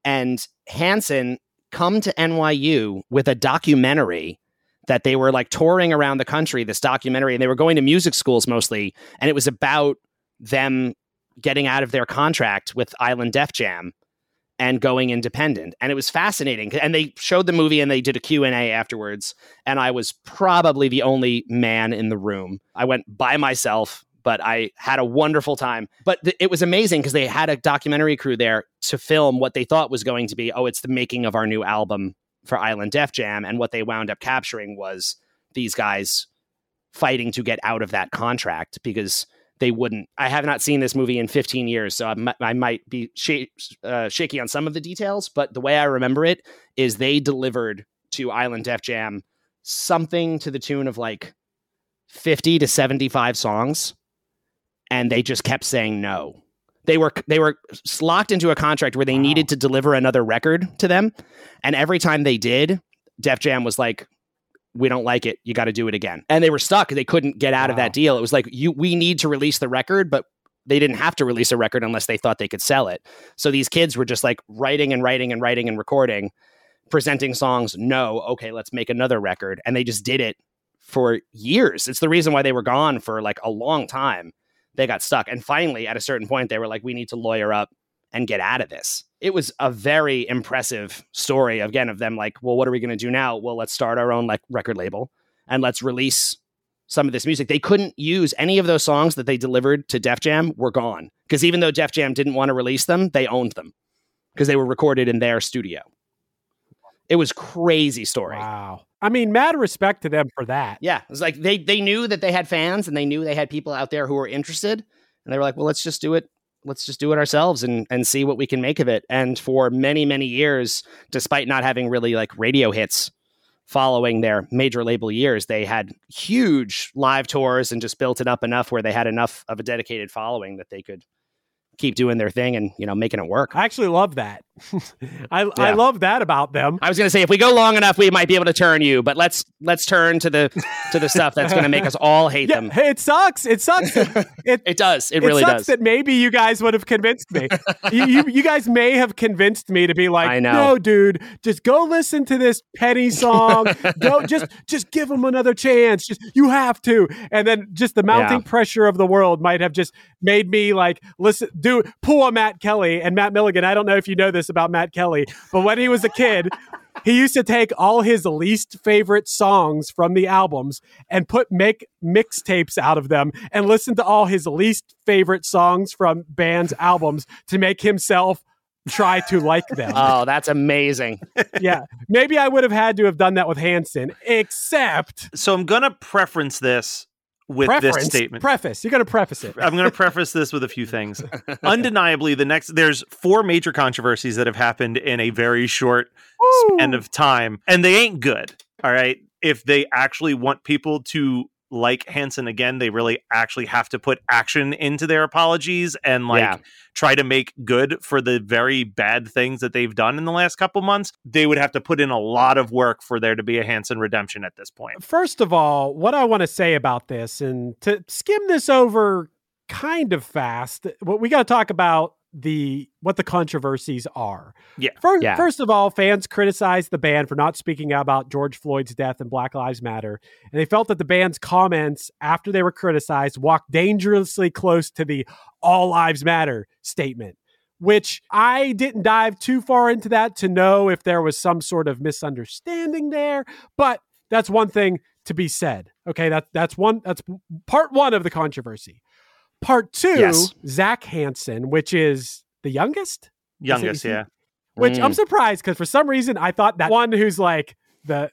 Speaker 4: and Hanson come to NYU with a documentary that they were like touring around the country, this documentary, and they were going to music schools mostly. And it was about them getting out of their contract with Island Def Jam and going independent. And it was fascinating. And they showed the movie and they did a Q&A afterwards. And I was probably the only man in the room. I went by myself, but I had a wonderful time. But th- it was amazing because they had a documentary crew there to film what they thought was going to be, oh, it's the making of our new album for Island Def Jam. And what they wound up capturing was these guys fighting to get out of that contract because they wouldn't. I have not seen this movie in 15 years, so I, might be sh- uh, shaky on some of the details. But the way I remember it is they delivered to Island Def Jam something to the tune of like 50 to 75 songs, and they just kept saying no. They were they were locked into a contract where they needed to deliver another record to them, and every time they did, Def Jam was like, we don't like it. You got to do it again. And they were stuck. They couldn't get out of that deal. It was like you we need to release the record, but they didn't have to release a record unless they thought they could sell it. So these kids were just like writing and writing and writing and recording, presenting songs. No, okay, let's make another record. And they just did it for years. It's the reason why they were gone for like a long time. They got stuck. And finally, at a certain point, they were like, we need to lawyer up and get out of this. It was a very impressive story again of them like, well, what are we going to do now? Well, let's start our own like record label and let's release some of this music. They couldn't use any of those songs that they delivered to Def Jam were gone because even though Def Jam didn't want to release them, they owned them because they were recorded in their studio. It was crazy story.
Speaker 2: Wow. I mean, mad respect to them for that.
Speaker 4: Yeah, it was like they they knew that they had fans and they knew they had people out there who were interested, and they were like, "Well, let's just do it. Let's just do it ourselves and and see what we can make of it." And for many many years, despite not having really like radio hits following their major label years, they had huge live tours and just built it up enough where they had enough of a dedicated following that they could keep doing their thing and you know making it work.
Speaker 2: I actually love that. [LAUGHS] I I love that about them.
Speaker 4: I was going to say if we go long enough, we might be able to turn you, but let's let's turn to the to the stuff that's going to make us all [LAUGHS] hate
Speaker 2: Yeah,
Speaker 4: them.
Speaker 2: it sucks. It sucks. It, [LAUGHS] it,
Speaker 4: It does. It really
Speaker 2: sucks
Speaker 4: does.
Speaker 2: that maybe you guys would have convinced me. you, you you guys may have convinced me to be like,
Speaker 4: I know.
Speaker 2: no, dude, just go listen to this Penny song. Don't just just give them another chance. Just you have to. And then just the mounting
Speaker 4: Yeah.
Speaker 2: pressure of the world might have just made me like listen, do pull a Matt Kelly and Matt Milligan. I don't know if you know this about Matt Kelly, but when he was a kid. He used to take all his least favorite songs from the albums and put make mixtapes out of them and listen to all his least favorite songs from bands' albums to make himself try to like them. [LAUGHS]
Speaker 4: Oh, that's amazing.
Speaker 2: yeah. Maybe I would have had to have done that with Hanson, except
Speaker 1: So I'm gonna preference this with
Speaker 2: preference.
Speaker 1: this statement.
Speaker 2: Preface. You're going to preface it.
Speaker 1: I'm going to preface this with a few things. [LAUGHS] Undeniably, the next there's four major controversies that have happened in a very short span of time, and they ain't good. All right, if they actually want people to like Hanson again, they really actually have to put action into their apologies and like
Speaker 4: Yeah.
Speaker 1: try to make good for the very bad things that they've done in the last couple months. They would have to put in a lot of work for there to be a Hanson redemption at this point.
Speaker 2: First of all, what I want to say about this, and to skim this over kind of fast, what we got to talk about the what the controversies are.
Speaker 1: Yeah.
Speaker 2: First,
Speaker 4: Yeah.
Speaker 2: first of all, fans criticized the band for not speaking out about George Floyd's death and Black Lives Matter, and they felt that the band's comments after they were criticized walked dangerously close to the "All Lives Matter" statement. Which I didn't dive too far into that to know if there was some sort of misunderstanding there, but that's one thing to be said. Okay, that that's one that's part one of the controversy. Part two,
Speaker 4: Yes.
Speaker 2: Zach Hanson, which is the youngest,
Speaker 1: Youngest, yeah.
Speaker 2: which I'm
Speaker 4: Mm.
Speaker 2: surprised because for some reason I thought that one who's like the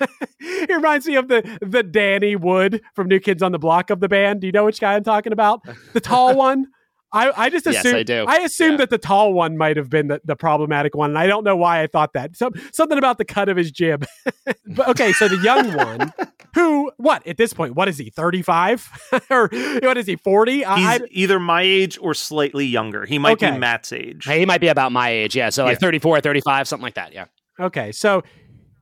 Speaker 2: [LAUGHS] it reminds me of the the Danny Wood from New Kids on the Block of the band. Do you know which guy I'm talking about? The tall [LAUGHS] one. I, I just
Speaker 4: Yes, I do.
Speaker 2: I assumed
Speaker 4: Yeah.
Speaker 2: that the tall one might have been the, the problematic one, and I don't know why I thought that. Some something about the cut of his jib. [LAUGHS] but okay, so the young [LAUGHS] one, who what at this point? What is he? Thirty five [LAUGHS] or what is he? Forty?
Speaker 1: He's either my age or slightly younger. He might
Speaker 2: Okay.
Speaker 1: be Matt's age.
Speaker 4: Hey, he might be about my age. Yeah. So like
Speaker 1: Yeah.
Speaker 4: 34, 35, something like that. Yeah.
Speaker 2: Okay, so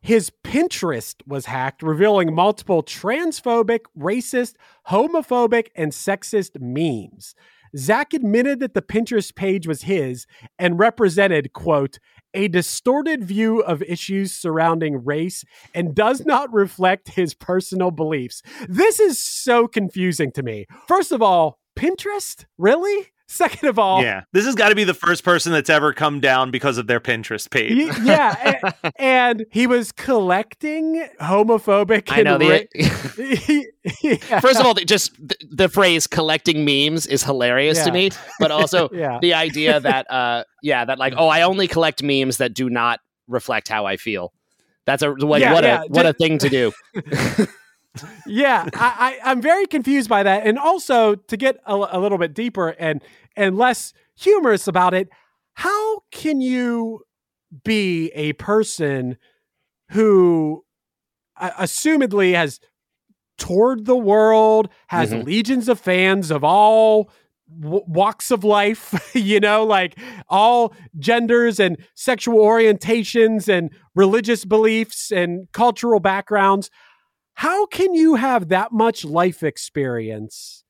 Speaker 2: his Pinterest was hacked, revealing multiple transphobic, racist, homophobic, and sexist memes. Zach admitted that the Pinterest page was his and represented, quote, a distorted view of issues surrounding race and does not reflect his personal beliefs. This is so confusing to me. First of all, Pinterest? Really? Second of all,
Speaker 1: Yeah. This has got to be the first person that's ever come down because of their Pinterest page.
Speaker 2: Y- yeah, a- [LAUGHS] and he was collecting homophobic.
Speaker 4: I know
Speaker 2: and
Speaker 4: the.
Speaker 2: ra- [LAUGHS] [LAUGHS] Yeah.
Speaker 4: First of all, just the, the phrase "collecting memes" is hilarious to me, but also
Speaker 2: Yeah.
Speaker 4: the idea that, uh, yeah, that like, oh, I only collect memes that do not reflect how I feel. That's a like
Speaker 2: Yeah,
Speaker 4: what
Speaker 2: yeah,
Speaker 4: a what
Speaker 2: ju-
Speaker 4: a thing to do.
Speaker 2: Yeah, I, I, I'm very confused by that, and also to get a, a little bit deeper and and less humorous about it. How can you be a person who, uh, assumedly, has toured the world, has
Speaker 4: Mhm.
Speaker 2: legions of fans of all w- walks of life, [LAUGHS] you know, like all genders and sexual orientations and religious beliefs and cultural backgrounds. How can you have that much life experience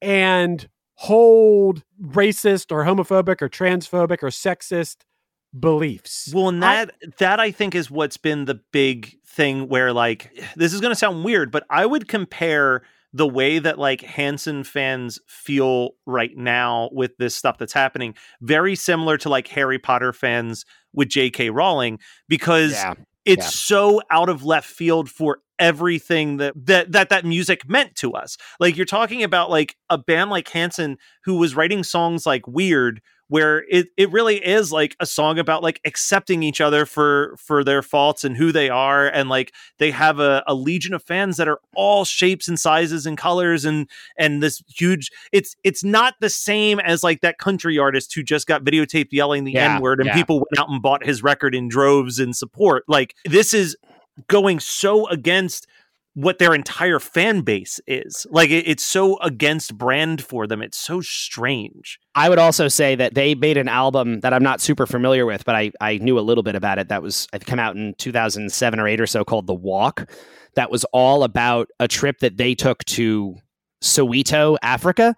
Speaker 2: and hold racist or homophobic or transphobic or sexist beliefs?
Speaker 1: Well, and
Speaker 2: I-
Speaker 1: that that I think is what's been the big thing where like [SIGHS] this is going to sound weird, but I would compare the way that like Hanson fans feel right now with this stuff that's happening very similar to like Harry Potter fans with J.K. Rowling because
Speaker 4: Yeah.
Speaker 1: It's
Speaker 4: yeah.
Speaker 1: so out of left field for everything that that that that music meant to us. Like you're talking about like a band like Hanson who was writing songs like Weird where it, it really is like a song about like accepting each other for for their faults and who they are and like they have a, a legion of fans that are all shapes and sizes and colors and and this huge it's it's not the same as like that country artist who just got videotaped yelling the
Speaker 4: Yeah,
Speaker 1: n-word and
Speaker 4: yeah.
Speaker 1: people went out and bought his record in droves in support like this is going so against what their entire fan base is like it, it's so against brand for them it's so strange
Speaker 4: I would also say that they made an album that I'm not super familiar with, but I, I knew a little bit about it. That was it come out in 2007 or eight or so, called The Walk. That was all about a trip that they took to Soweto, Africa,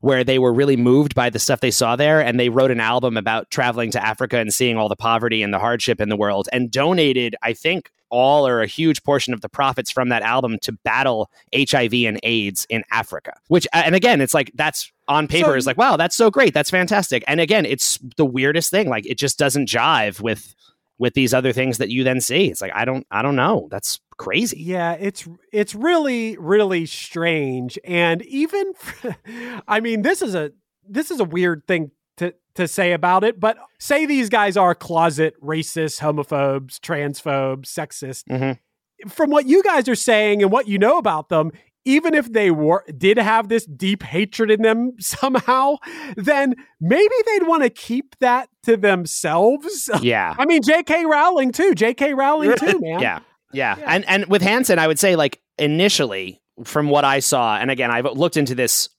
Speaker 4: where they were really moved by the stuff they saw there, and they wrote an album about traveling to Africa and seeing all the poverty and the hardship in the world, and donated, I think, all or a huge portion of the profits from that album to battle HIV and AIDS in Africa. Which, and again, it's like that's on paper
Speaker 2: So-
Speaker 4: is like, wow, that's so great, that's fantastic. And again, it's the weirdest thing. Like, it just doesn't jive with with these other things that you then see. It's like I don't, I don't know. That's crazy.
Speaker 2: Yeah, it's it's really really strange, and even [LAUGHS] I mean, this is a this is a weird thing to to say about it. But say these guys are closet racists, homophobes, transphobes, sexist.
Speaker 4: Mhm.
Speaker 2: From what you guys are saying and what you know about them, even if they were did have this deep hatred in them [LAUGHS] somehow, then maybe they'd want to keep that to themselves. [LAUGHS]
Speaker 4: Yeah.
Speaker 2: I mean, J.K. Rowling too. J.K. Rowling too, [LAUGHS] man.
Speaker 4: Yeah. Yeah. And and with Hanson, I would say like initially from what I saw, and again, I've looked into this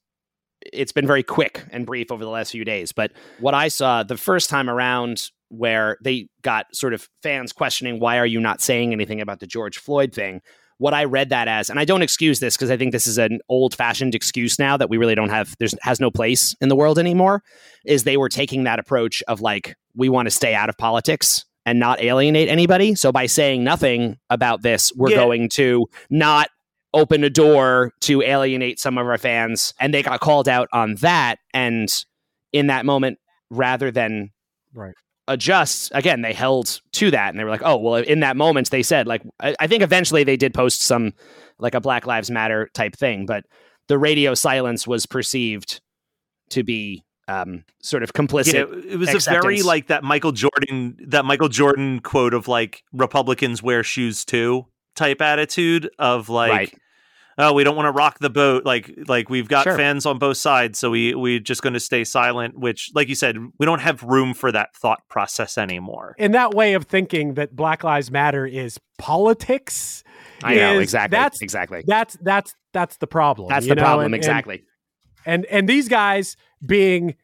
Speaker 4: it's been very quick and brief over the last few days, but what I saw the first time around where they got sort of fans questioning why are you not saying anything about the George Floyd thing, what I read that as, and I don't excuse this because I think this is an old fashioned excuse now that we really don't have, there's has no place in the world anymore, is they were taking that approach of like, we want to stay out of politics and not alienate anybody. So by saying nothing about this, we're
Speaker 1: Yeah.
Speaker 4: going to not open a door to alienate some of our fans. And they got called out on that. And in that moment, rather than
Speaker 2: Right.
Speaker 4: adjust again they held to that and they were like oh well in that moment they said like I, I think eventually they did post some like a black lives matter type thing but the radio silence was perceived to be um, sort of complicit
Speaker 1: Yeah, it was a very like that Michael Jordan that Michael Jordan quote of like Republicans wear shoes too type attitude of like
Speaker 4: Right.
Speaker 1: oh we don't want to rock the boat like like we've got
Speaker 4: Sure.
Speaker 1: fans on both sides so we we're just going to stay silent which like you said we don't have room for that thought process anymore.
Speaker 2: in that way of thinking that Black Lives Matter is politics.
Speaker 4: i know exactly
Speaker 2: That's
Speaker 4: exactly
Speaker 2: that's that's that's the problem.
Speaker 4: that's the
Speaker 2: know?
Speaker 4: problem
Speaker 2: And- and-
Speaker 4: exactly
Speaker 2: And and these guys being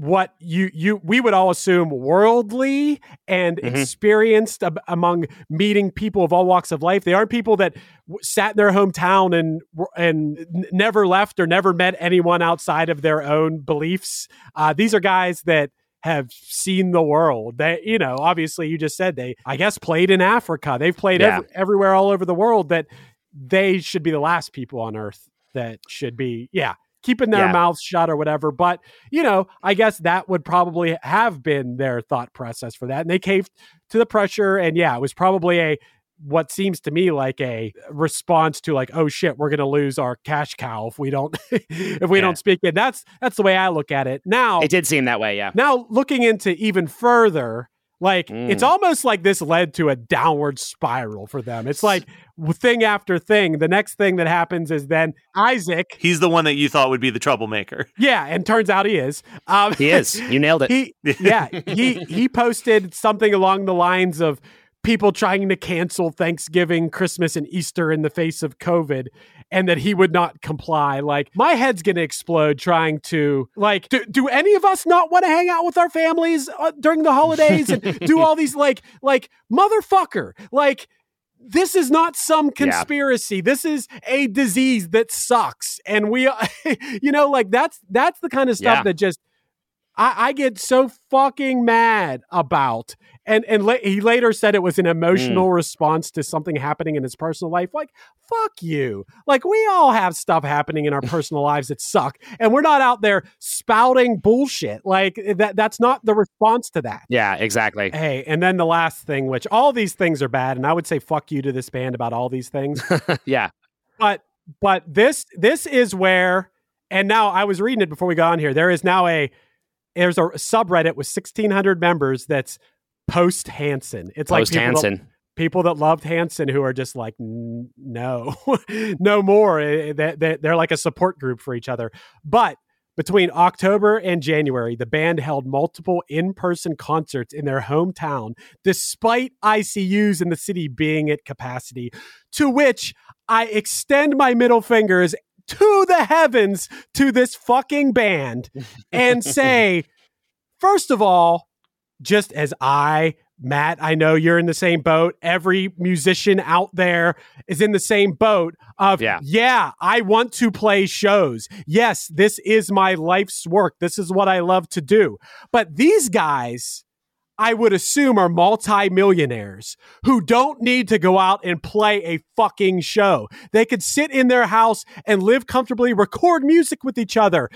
Speaker 2: what you you we would all assume worldly and
Speaker 4: Mhm.
Speaker 2: experienced ab- among meeting people of all walks of life. They aren't people that w- sat in their hometown and and n- never left or never met anyone outside of their own beliefs. Uh, these are guys that have seen the world. They, you know, obviously, you just said they, I guess, played in Africa. They've played
Speaker 4: Yeah.
Speaker 2: every, everywhere all over the world. That they should be the last people on earth that should be, yeah, keeping their
Speaker 4: Yeah.
Speaker 2: mouths shut or whatever. But you know, I guess that would probably have been their thought process for that, and they caved to the pressure. And yeah, it was probably a what seems to me like a response to like, oh shit, we're gonna lose our cash cow if we don't [LAUGHS] if we
Speaker 4: Yeah.
Speaker 2: don't speak it. That's that's the way I look at it now.
Speaker 4: it did seem that way yeah
Speaker 2: Now looking into even further, like
Speaker 4: Mm.
Speaker 2: it's almost like this led to a downward spiral for them. It's like thing after thing. The next thing that happens is then Isaac,
Speaker 1: He's the one that you thought would be the troublemaker.
Speaker 2: yeah, and turns out he is. Um,
Speaker 4: he is [LAUGHS] you nailed it
Speaker 2: he [LAUGHS] yeah he he posted something along the lines of people trying to cancel Thanksgiving, Christmas, and Easter in the face of COVID, and that he would not comply. Like my head's gonna explode trying to like do, do any of us not want to hang out with our families uh, during the holidays and do all these like like motherfucker like. This is not some conspiracy. This is a disease that sucks, and we, [LAUGHS] you know, like that's that's the kind of stuff
Speaker 4: Yeah.
Speaker 2: that just I, I get so fucking mad about. And and la- he later said it was an
Speaker 4: Mm.
Speaker 2: emotional response to something happening in his personal life. Like, fuck you. Like, we all have stuff happening in our [LAUGHS] personal lives that suck, and we're not out there spouting bullshit. Like that. That's not the response to that.
Speaker 4: Yeah, exactly.
Speaker 2: Hey, and then the last thing, which all these things are bad, and I would say fuck you to this band about all these things. [LAUGHS]
Speaker 4: yeah.
Speaker 2: but but this this is where and now I was reading it before we got on here. There is now a there's a subreddit with 1600 members that's post Hanson. It's
Speaker 4: Post
Speaker 2: like people that,
Speaker 4: Hanson.
Speaker 2: people that loved Hanson who are just like "N- no. [LAUGHS] no more. Eh, they, they're like a support group for each other. But between October and January, the band held multiple in person concerts in their hometown, despite ICUs in the city being at capacity. To which I extend my middle fingers to the heavens to this fucking band and [LAUGHS] say, first of all, just as I, Matt, I know you're in the same boat. Every musician out there is in the same boat of,
Speaker 4: Yeah.
Speaker 2: yeah, I want to play shows. Yes, this is my life's work. This is what I love to do. But these guys, I would assume are multimillionaires who don't need to go out and play a fucking show. They could sit in their house and live comfortably, record music with each other,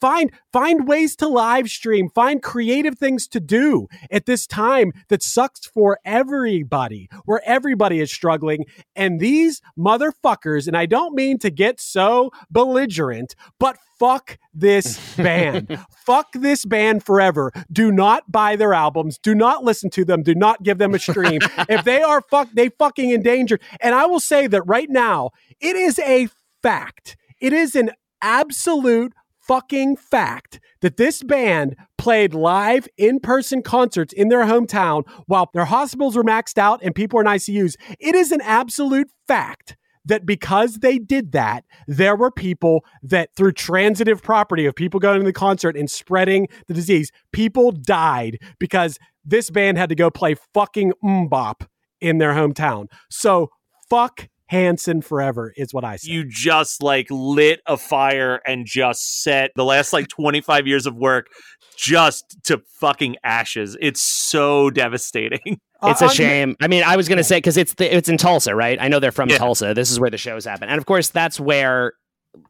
Speaker 2: find find ways to live stream, find creative things to do at this time that sucks for everybody, where everybody is struggling. And these motherfuckers, and I don't mean to get so belligerent, but fuck this [LAUGHS] band. fuck this band forever. Do not buy their albums. Do not listen to them. Do not give them a stream. [LAUGHS] if they are fuck, they fucking endangered. And I will say that right now, it is a fact. It is an absolute fucking fact that this band played live in person concerts in their hometown while their hospitals were maxed out and people were in ICUs. It is an absolute fact that because they did that, there were people that through transitive property of people going to the concert and spreading the disease, people died because this band had to go play fucking MMMBop in their hometown. So fuck Hanson forever is what I say.
Speaker 1: you just like lit a fire and just set the last like 25 years of work just to fucking ashes. It's so devastating. [LAUGHS]
Speaker 4: It's
Speaker 2: Uh,
Speaker 4: a shame. I mean, I was going to say because it's the, it's in Tulsa, right? I know they're from
Speaker 1: Yeah.
Speaker 4: Tulsa. This is where the shows happen, and of course, that's where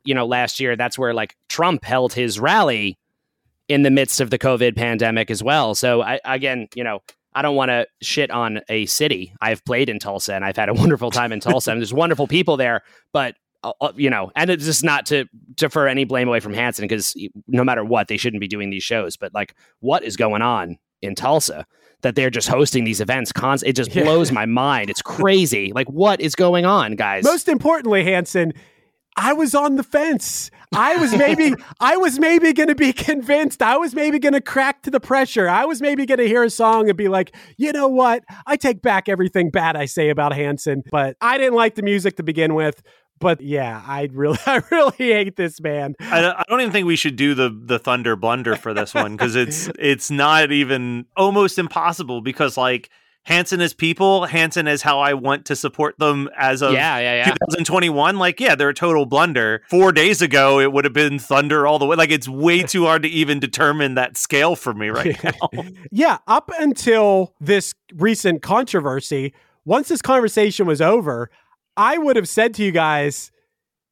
Speaker 4: you know last year that's where like Trump held his rally in the midst of the COVID pandemic as well. So I again, you know, I don't want to shit on a city. I've played in Tulsa and I've had a [LAUGHS] wonderful time in Tulsa, and there's wonderful people there, but. uh, uh, you know, and it's just not to defer any blame away from Hanson because no matter what, they shouldn't be doing these shows. But like, what is going on in Tulsa? that they're just hosting these events const- it just
Speaker 2: Yeah.
Speaker 4: blows my mind it's crazy like what is going on guys
Speaker 2: Most importantly, Hanson, I was on the fence. I was maybe [LAUGHS] I was maybe going to be convinced. I was maybe going to crack to the pressure. I was maybe going to hear a song and be like, "You know what? I take back everything bad I say about Hanson." But I didn't like the music to begin with. But yeah, I really [LAUGHS] I really hate this band.
Speaker 1: I, don't- I don't even think we should do the the thunder blunder for this one because it's it's not even almost impossible because like Hanson is people, Hanson is how I want to support them as of
Speaker 4: yeah yeah yeah
Speaker 1: 2021. Like, yeah, they're a total blunder. Four days ago, it would have been thunder all the way. Like, it's way [LAUGHS] too hard to even determine that scale for me right [LAUGHS] now.
Speaker 2: yeah, up until this recent controversy, once this conversation was over, I would have said to you guys,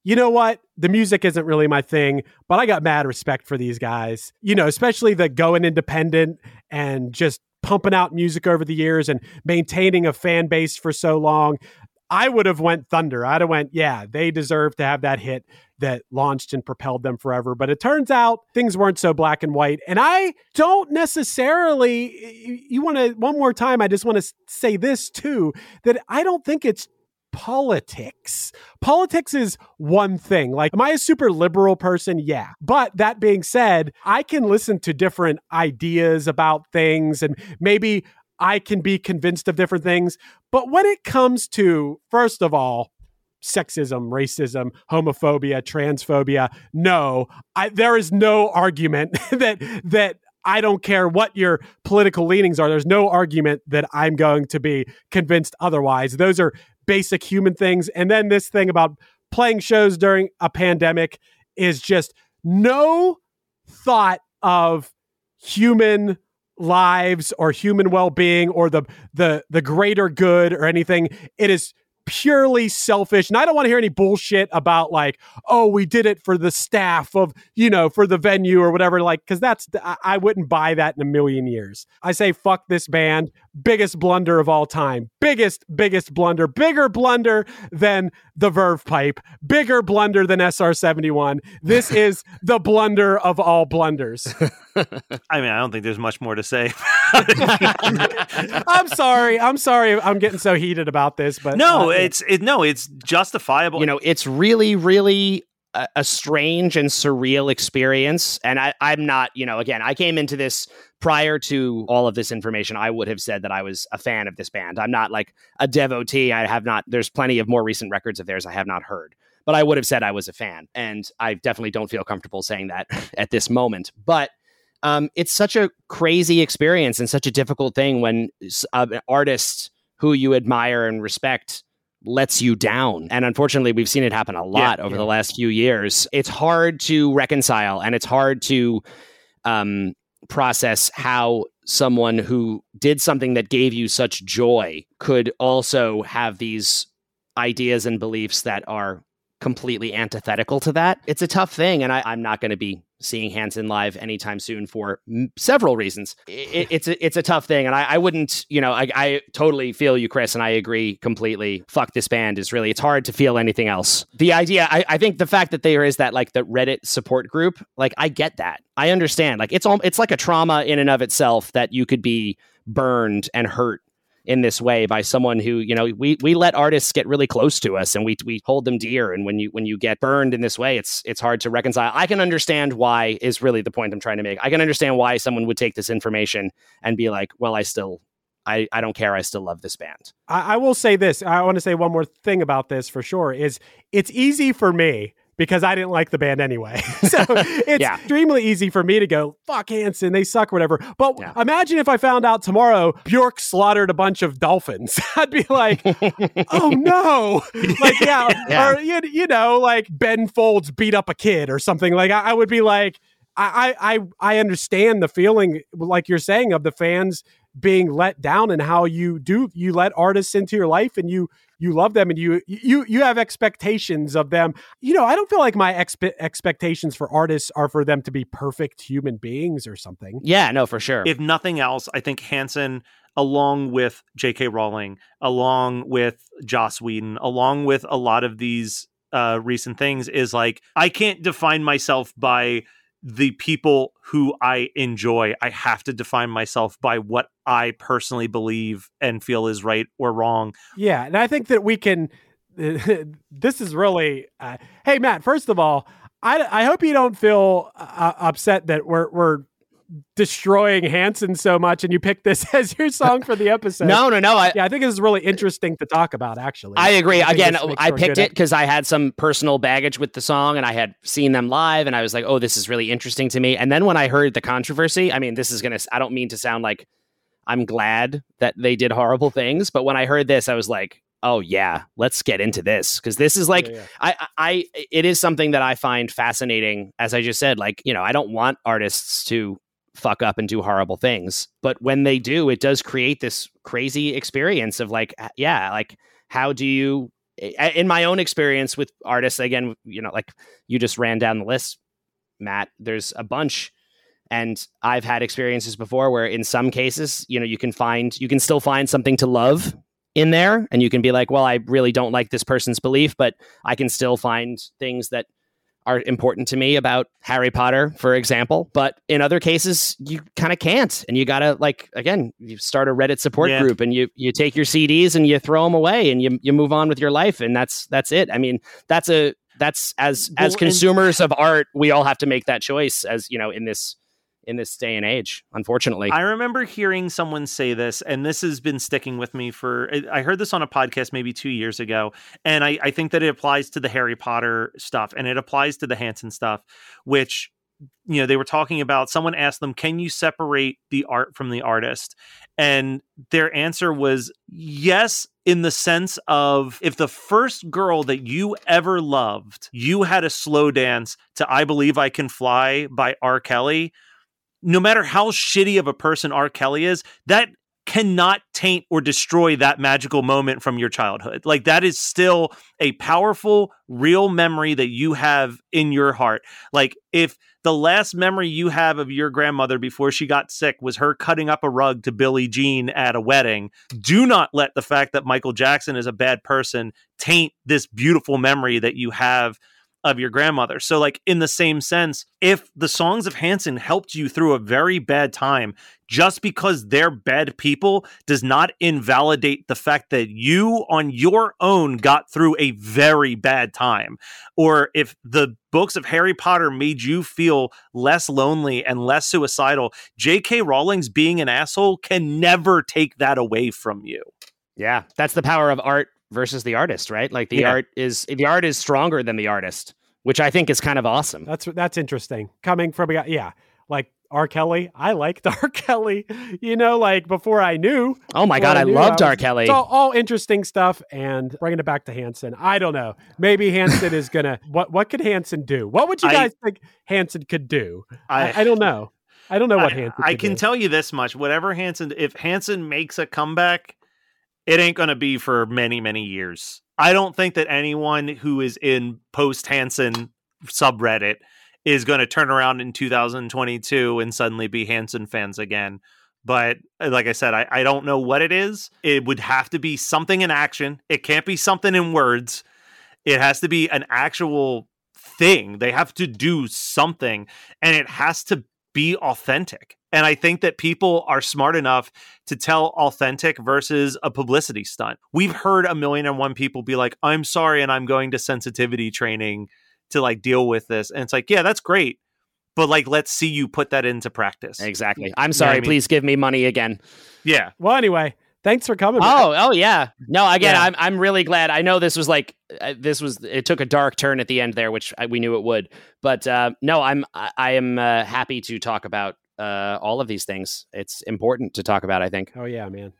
Speaker 2: you know what? The music isn't really my thing, but I got mad respect for these guys. You know, especially the going independent and just pumping out music over the years and maintaining a fan base for so long. I would have went Thunder. I'd have went, yeah, they deserve to have that hit that launched and propelled them forever. But it turns out things weren't so black and white. And I don't necessarily, you want to, one more time, I just want to say this too that I don't think it's politics. Politics is one thing. Like, am I a super liberal person? Yeah. But that being said, I can listen to different ideas about things and maybe I can be convinced of different things. But when it comes to, first of all, sexism, racism, homophobia, transphobia, no, I, there is no argument [LAUGHS] that that I don't care what your political leanings are. There's no argument that I'm going to be convinced otherwise. Those are basic human things. And then this thing about playing shows during a pandemic is just no thought of human lives or human well-being or the the the greater good or anything. It is purely selfish. And I don't want to hear any bullshit about like, oh, we did it for the staff of, you know, for the venue or whatever. Like, because that's, I wouldn't buy that in a million years. I say, fuck this band. Biggest blunder of all time. Biggest, biggest blunder. Bigger blunder than the Verve pipe. Bigger blunder than SR 71. This is the blunder of all blunders. [LAUGHS]
Speaker 1: I mean, I don't think there's much more to say. [LAUGHS]
Speaker 2: I'm sorry. I'm sorry. I'm getting so heated about this, but
Speaker 1: no,
Speaker 2: uh,
Speaker 1: it's it. No, it's justifiable.
Speaker 4: you know, it's really, really a, a strange and surreal experience. And I, I'm not, you know, again, I came into this prior to all of this information. I would have said that I was a fan of this band. I'm not like a devotee. I have not, there's plenty of more recent records of theirs I have not heard. But I would have said I was a fan. And I definitely don't feel comfortable saying that [LAUGHS] at this moment. But um, it's such a crazy experience and such a difficult thing when uh, an artist who you admire and respect lets you down. And unfortunately, we've seen it happen a lot over the last few years. It's hard to reconcile and it's hard to um, process how someone who did something that gave you such joy could also have these ideas and beliefs that are completely antithetical to that. It's a tough thing, and I, I'm not going to be seeing Hanson live anytime soon for m- several reasons. It, [LAUGHS] it's a, it's a tough thing, and I, I wouldn't, you know, I, I totally feel you, Chris, and I agree completely. Fuck this band is really it's hard to feel anything else. The idea, I, I think, the fact that there is that like the Reddit support group, like I get that, I understand. Like it's all it's like a trauma in and of itself that you could be burned and hurt in this way by someone who you know we we let artists get really close to us and we we hold them dear and when you when you get burned in this way it's it's hard to reconcile i can understand why is really the point i'm trying to make i can understand why someone would take this information and be like well i still I, I don't care. I still love this band.
Speaker 2: I, I will say this. I want to say one more thing about this for sure. Is it's easy for me because I didn't like the band anyway. [LAUGHS] so [LAUGHS] it's
Speaker 4: Yeah.
Speaker 2: extremely easy for me to go, fuck Hanson, they suck, whatever. But
Speaker 4: Yeah.
Speaker 2: imagine if I found out tomorrow Bjork slaughtered a bunch of dolphins. [LAUGHS] I'd be like, oh no. like, yeah.
Speaker 4: Yeah.
Speaker 2: Or, you, you know, like Ben Folds beat up a kid or something. Like, I, I would be like, I, I, I I understand the feeling, like you're saying, of the fans being let down and how you do you let artists into your life and you you love them and you you you have expectations of them you know i don't feel like my expe- expectations for artists are for them to be perfect human beings or something
Speaker 4: Yeah, no, for sure.
Speaker 1: if nothing else, I think Hanson, along with J.K. Rowling, along with Joss Whedon, along with a lot of these uh, recent things, is like I can't define myself by the people who I enjoy. I have to define myself by what I personally believe and feel is right or wrong.
Speaker 2: yeah and i think that we can [LAUGHS] this is really uh, hey matt first of all i i hope you don't feel uh, upset that we're we're destroying Hanson so much and you picked this [LAUGHS] as your song for the episode
Speaker 4: no, no, no. I,
Speaker 2: yeah i think this is really interesting to talk about actually
Speaker 4: I agree.
Speaker 2: think
Speaker 4: Again, I picked it because I had some personal baggage with the song and I had seen them live and I was like, oh, this is really interesting to me. And then when I heard the controversy, I mean, this is going to, I don't mean to sound like I'm glad that they did horrible things, but when I heard this, I was like, oh, yeah, let's get into this because this is like,
Speaker 2: Yeah, yeah.
Speaker 4: I, I, I- it is something that I find fascinating. As I just said, like, you know, I don't want artists to fuck up and do horrible things, but when they do, it does create this crazy experience of like, yeah, like, how do you, in my own experience with artists, again, you know, like you just ran down the list, Matt, there's a bunch. And I've had experiences before where, in some cases, you know, you can find, you can still find something to love in there. And you can be like, well, I really don't like this person's belief, but I can still find things that are important to me about Harry Potter, for example. But in other cases, you kind of can't, and you gotta like again, you start a Reddit support
Speaker 1: Yeah.
Speaker 4: group, and you you take your CDs and you throw them away, and you you move on with your life, and that's that's it. I mean, that's a that's as
Speaker 1: Well,
Speaker 4: as
Speaker 1: and-
Speaker 4: consumers of art, we all have to make that choice, as you know, in this in this day and age. Unfortunately,
Speaker 1: I remember hearing someone say this, and this has been sticking with me for. I heard this on a podcast maybe two years ago, and I, I think that it applies to the Harry Potter stuff, and it applies to the Hanson stuff, which you know they were talking about. Someone asked them, "Can you separate the art from the artist?" And their answer was yes, in the sense of if the first girl that you ever loved, you had a slow dance to "I Believe I Can Fly" by R. Kelly no matter how shitty of a person R. Kelly is, that cannot taint or destroy that magical moment from your childhood. Like that is still a powerful, real memory that you have in your heart. Like if the last memory you have of your grandmother before she got sick was her cutting up a rug to Billie Jean at a wedding, do not let the fact that Michael Jackson is a bad person taint this beautiful memory that you have of your grandmother. So, like, in the same sense, if the songs of Hanson helped you through a very bad time, just because they're bad people does not invalidate the fact that you on your own got through a very bad time. Or if the books of Harry Potter made you feel less lonely and less suicidal, J.K. Rowling's being an asshole can never take that away from you.
Speaker 4: Yeah, that's the power of art versus the artist, right? Like the
Speaker 1: Yeah.
Speaker 4: art is the art is stronger than the artist, which I think is kind of awesome.
Speaker 2: That's that's interesting. Coming from a guy, yeah, like R. Kelly. I liked [LAUGHS] R. Kelly. You know, like before I knew.
Speaker 4: Oh my god, I
Speaker 2: knew,
Speaker 4: loved
Speaker 2: was-
Speaker 4: R. Kelly.
Speaker 2: It's all, all interesting stuff, and bringing it back to Hanson. I don't know. Maybe Hanson is gonna. [LAUGHS] What what could Hanson do? What would you
Speaker 1: I-
Speaker 2: guys think Hanson could do? I,
Speaker 1: I-
Speaker 2: I don't know. I don't know what
Speaker 1: I,
Speaker 2: Hanson.
Speaker 1: I
Speaker 2: could
Speaker 1: can
Speaker 2: do.
Speaker 1: tell you this much: whatever Hanson, if Hanson makes a comeback, it ain't going to be for many, many years. I don't think that anyone who is in post Hanson subreddit is going to turn around in 2022 and suddenly be Hanson fans again. But uh, like I said, I, I don't know what it is. It would have to be something in action. It can't be something in words. It has to be an actual thing. They have to do something, and it has to be authentic. And I think that people are smart enough to tell authentic versus a publicity stunt. We've heard a million and one people be like, I'm sorry, and I'm going to sensitivity training to like deal with this. And it's like, yeah, that's great. But like, let's see you put that into practice.
Speaker 4: Exactly. I'm
Speaker 1: Yeah,
Speaker 4: sorry.
Speaker 1: I mean-
Speaker 4: please give me money again.
Speaker 1: Yeah.
Speaker 2: Well, anyway, thanks for coming.
Speaker 4: Oh, oh yeah. No, again,
Speaker 2: Yeah.
Speaker 4: I'm I'm really glad. I know this was like uh, this was it took a dark turn at the end there, which I, we knew it would. But uh, no, I'm I, I am uh, happy to talk about uh, all of these things. It's important to talk about. I think.
Speaker 2: Oh yeah, man.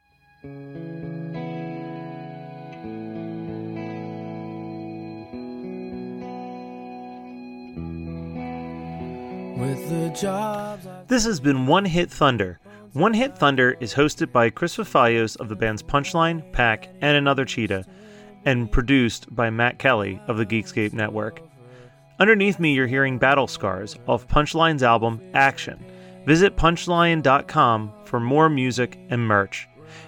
Speaker 3: With the jobs
Speaker 1: This has been One Hit Thunder. One Hit Thunder is hosted by Chris Fafalios of the bands Punchline, Pack, and Another Cheetah, and produced by Matt Kelly of the Geekscape Network. Underneath me, you're hearing Battle Scars off Punchline's album Action. Visit punchline.com for more music and merch.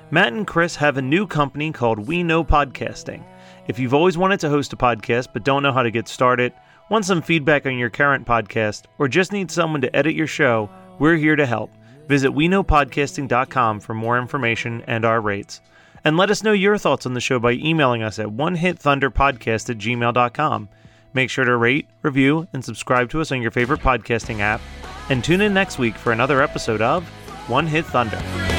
Speaker 1: Matt and Chris have a new company called We Know Podcasting. If you've always wanted to host a podcast but don't know how to get started, want some feedback on your current podcast, or just need someone to edit your show, we're here to help. Visit WeKnowPodcasting.com for more information and our rates. And let us know your thoughts on the show by emailing us at onehitthunderpodcast at gmail.com. Make sure to rate, review, and subscribe to us on your favorite podcasting app. And tune in next week for another episode of One Hit Thunder.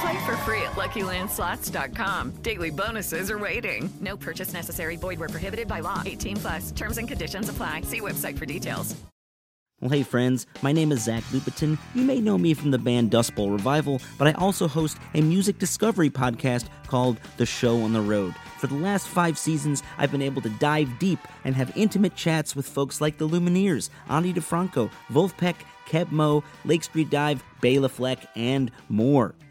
Speaker 6: Play for free at LuckyLandSlots.com. Daily bonuses are waiting.
Speaker 7: No purchase necessary. Void where prohibited by law. 18 plus. Terms and conditions apply. See website for details.
Speaker 8: Well, hey friends, my name is Zach Lupetin. You may know me from the band Dust Bowl Revival, but I also host a music discovery podcast called The Show on the Road. For the last five seasons, I've been able to dive deep and have intimate chats with folks like the Lumineers, Ani DiFranco, Vulfpeck, Keb Mo, Lake Street Dive, Bela Fleck, and more.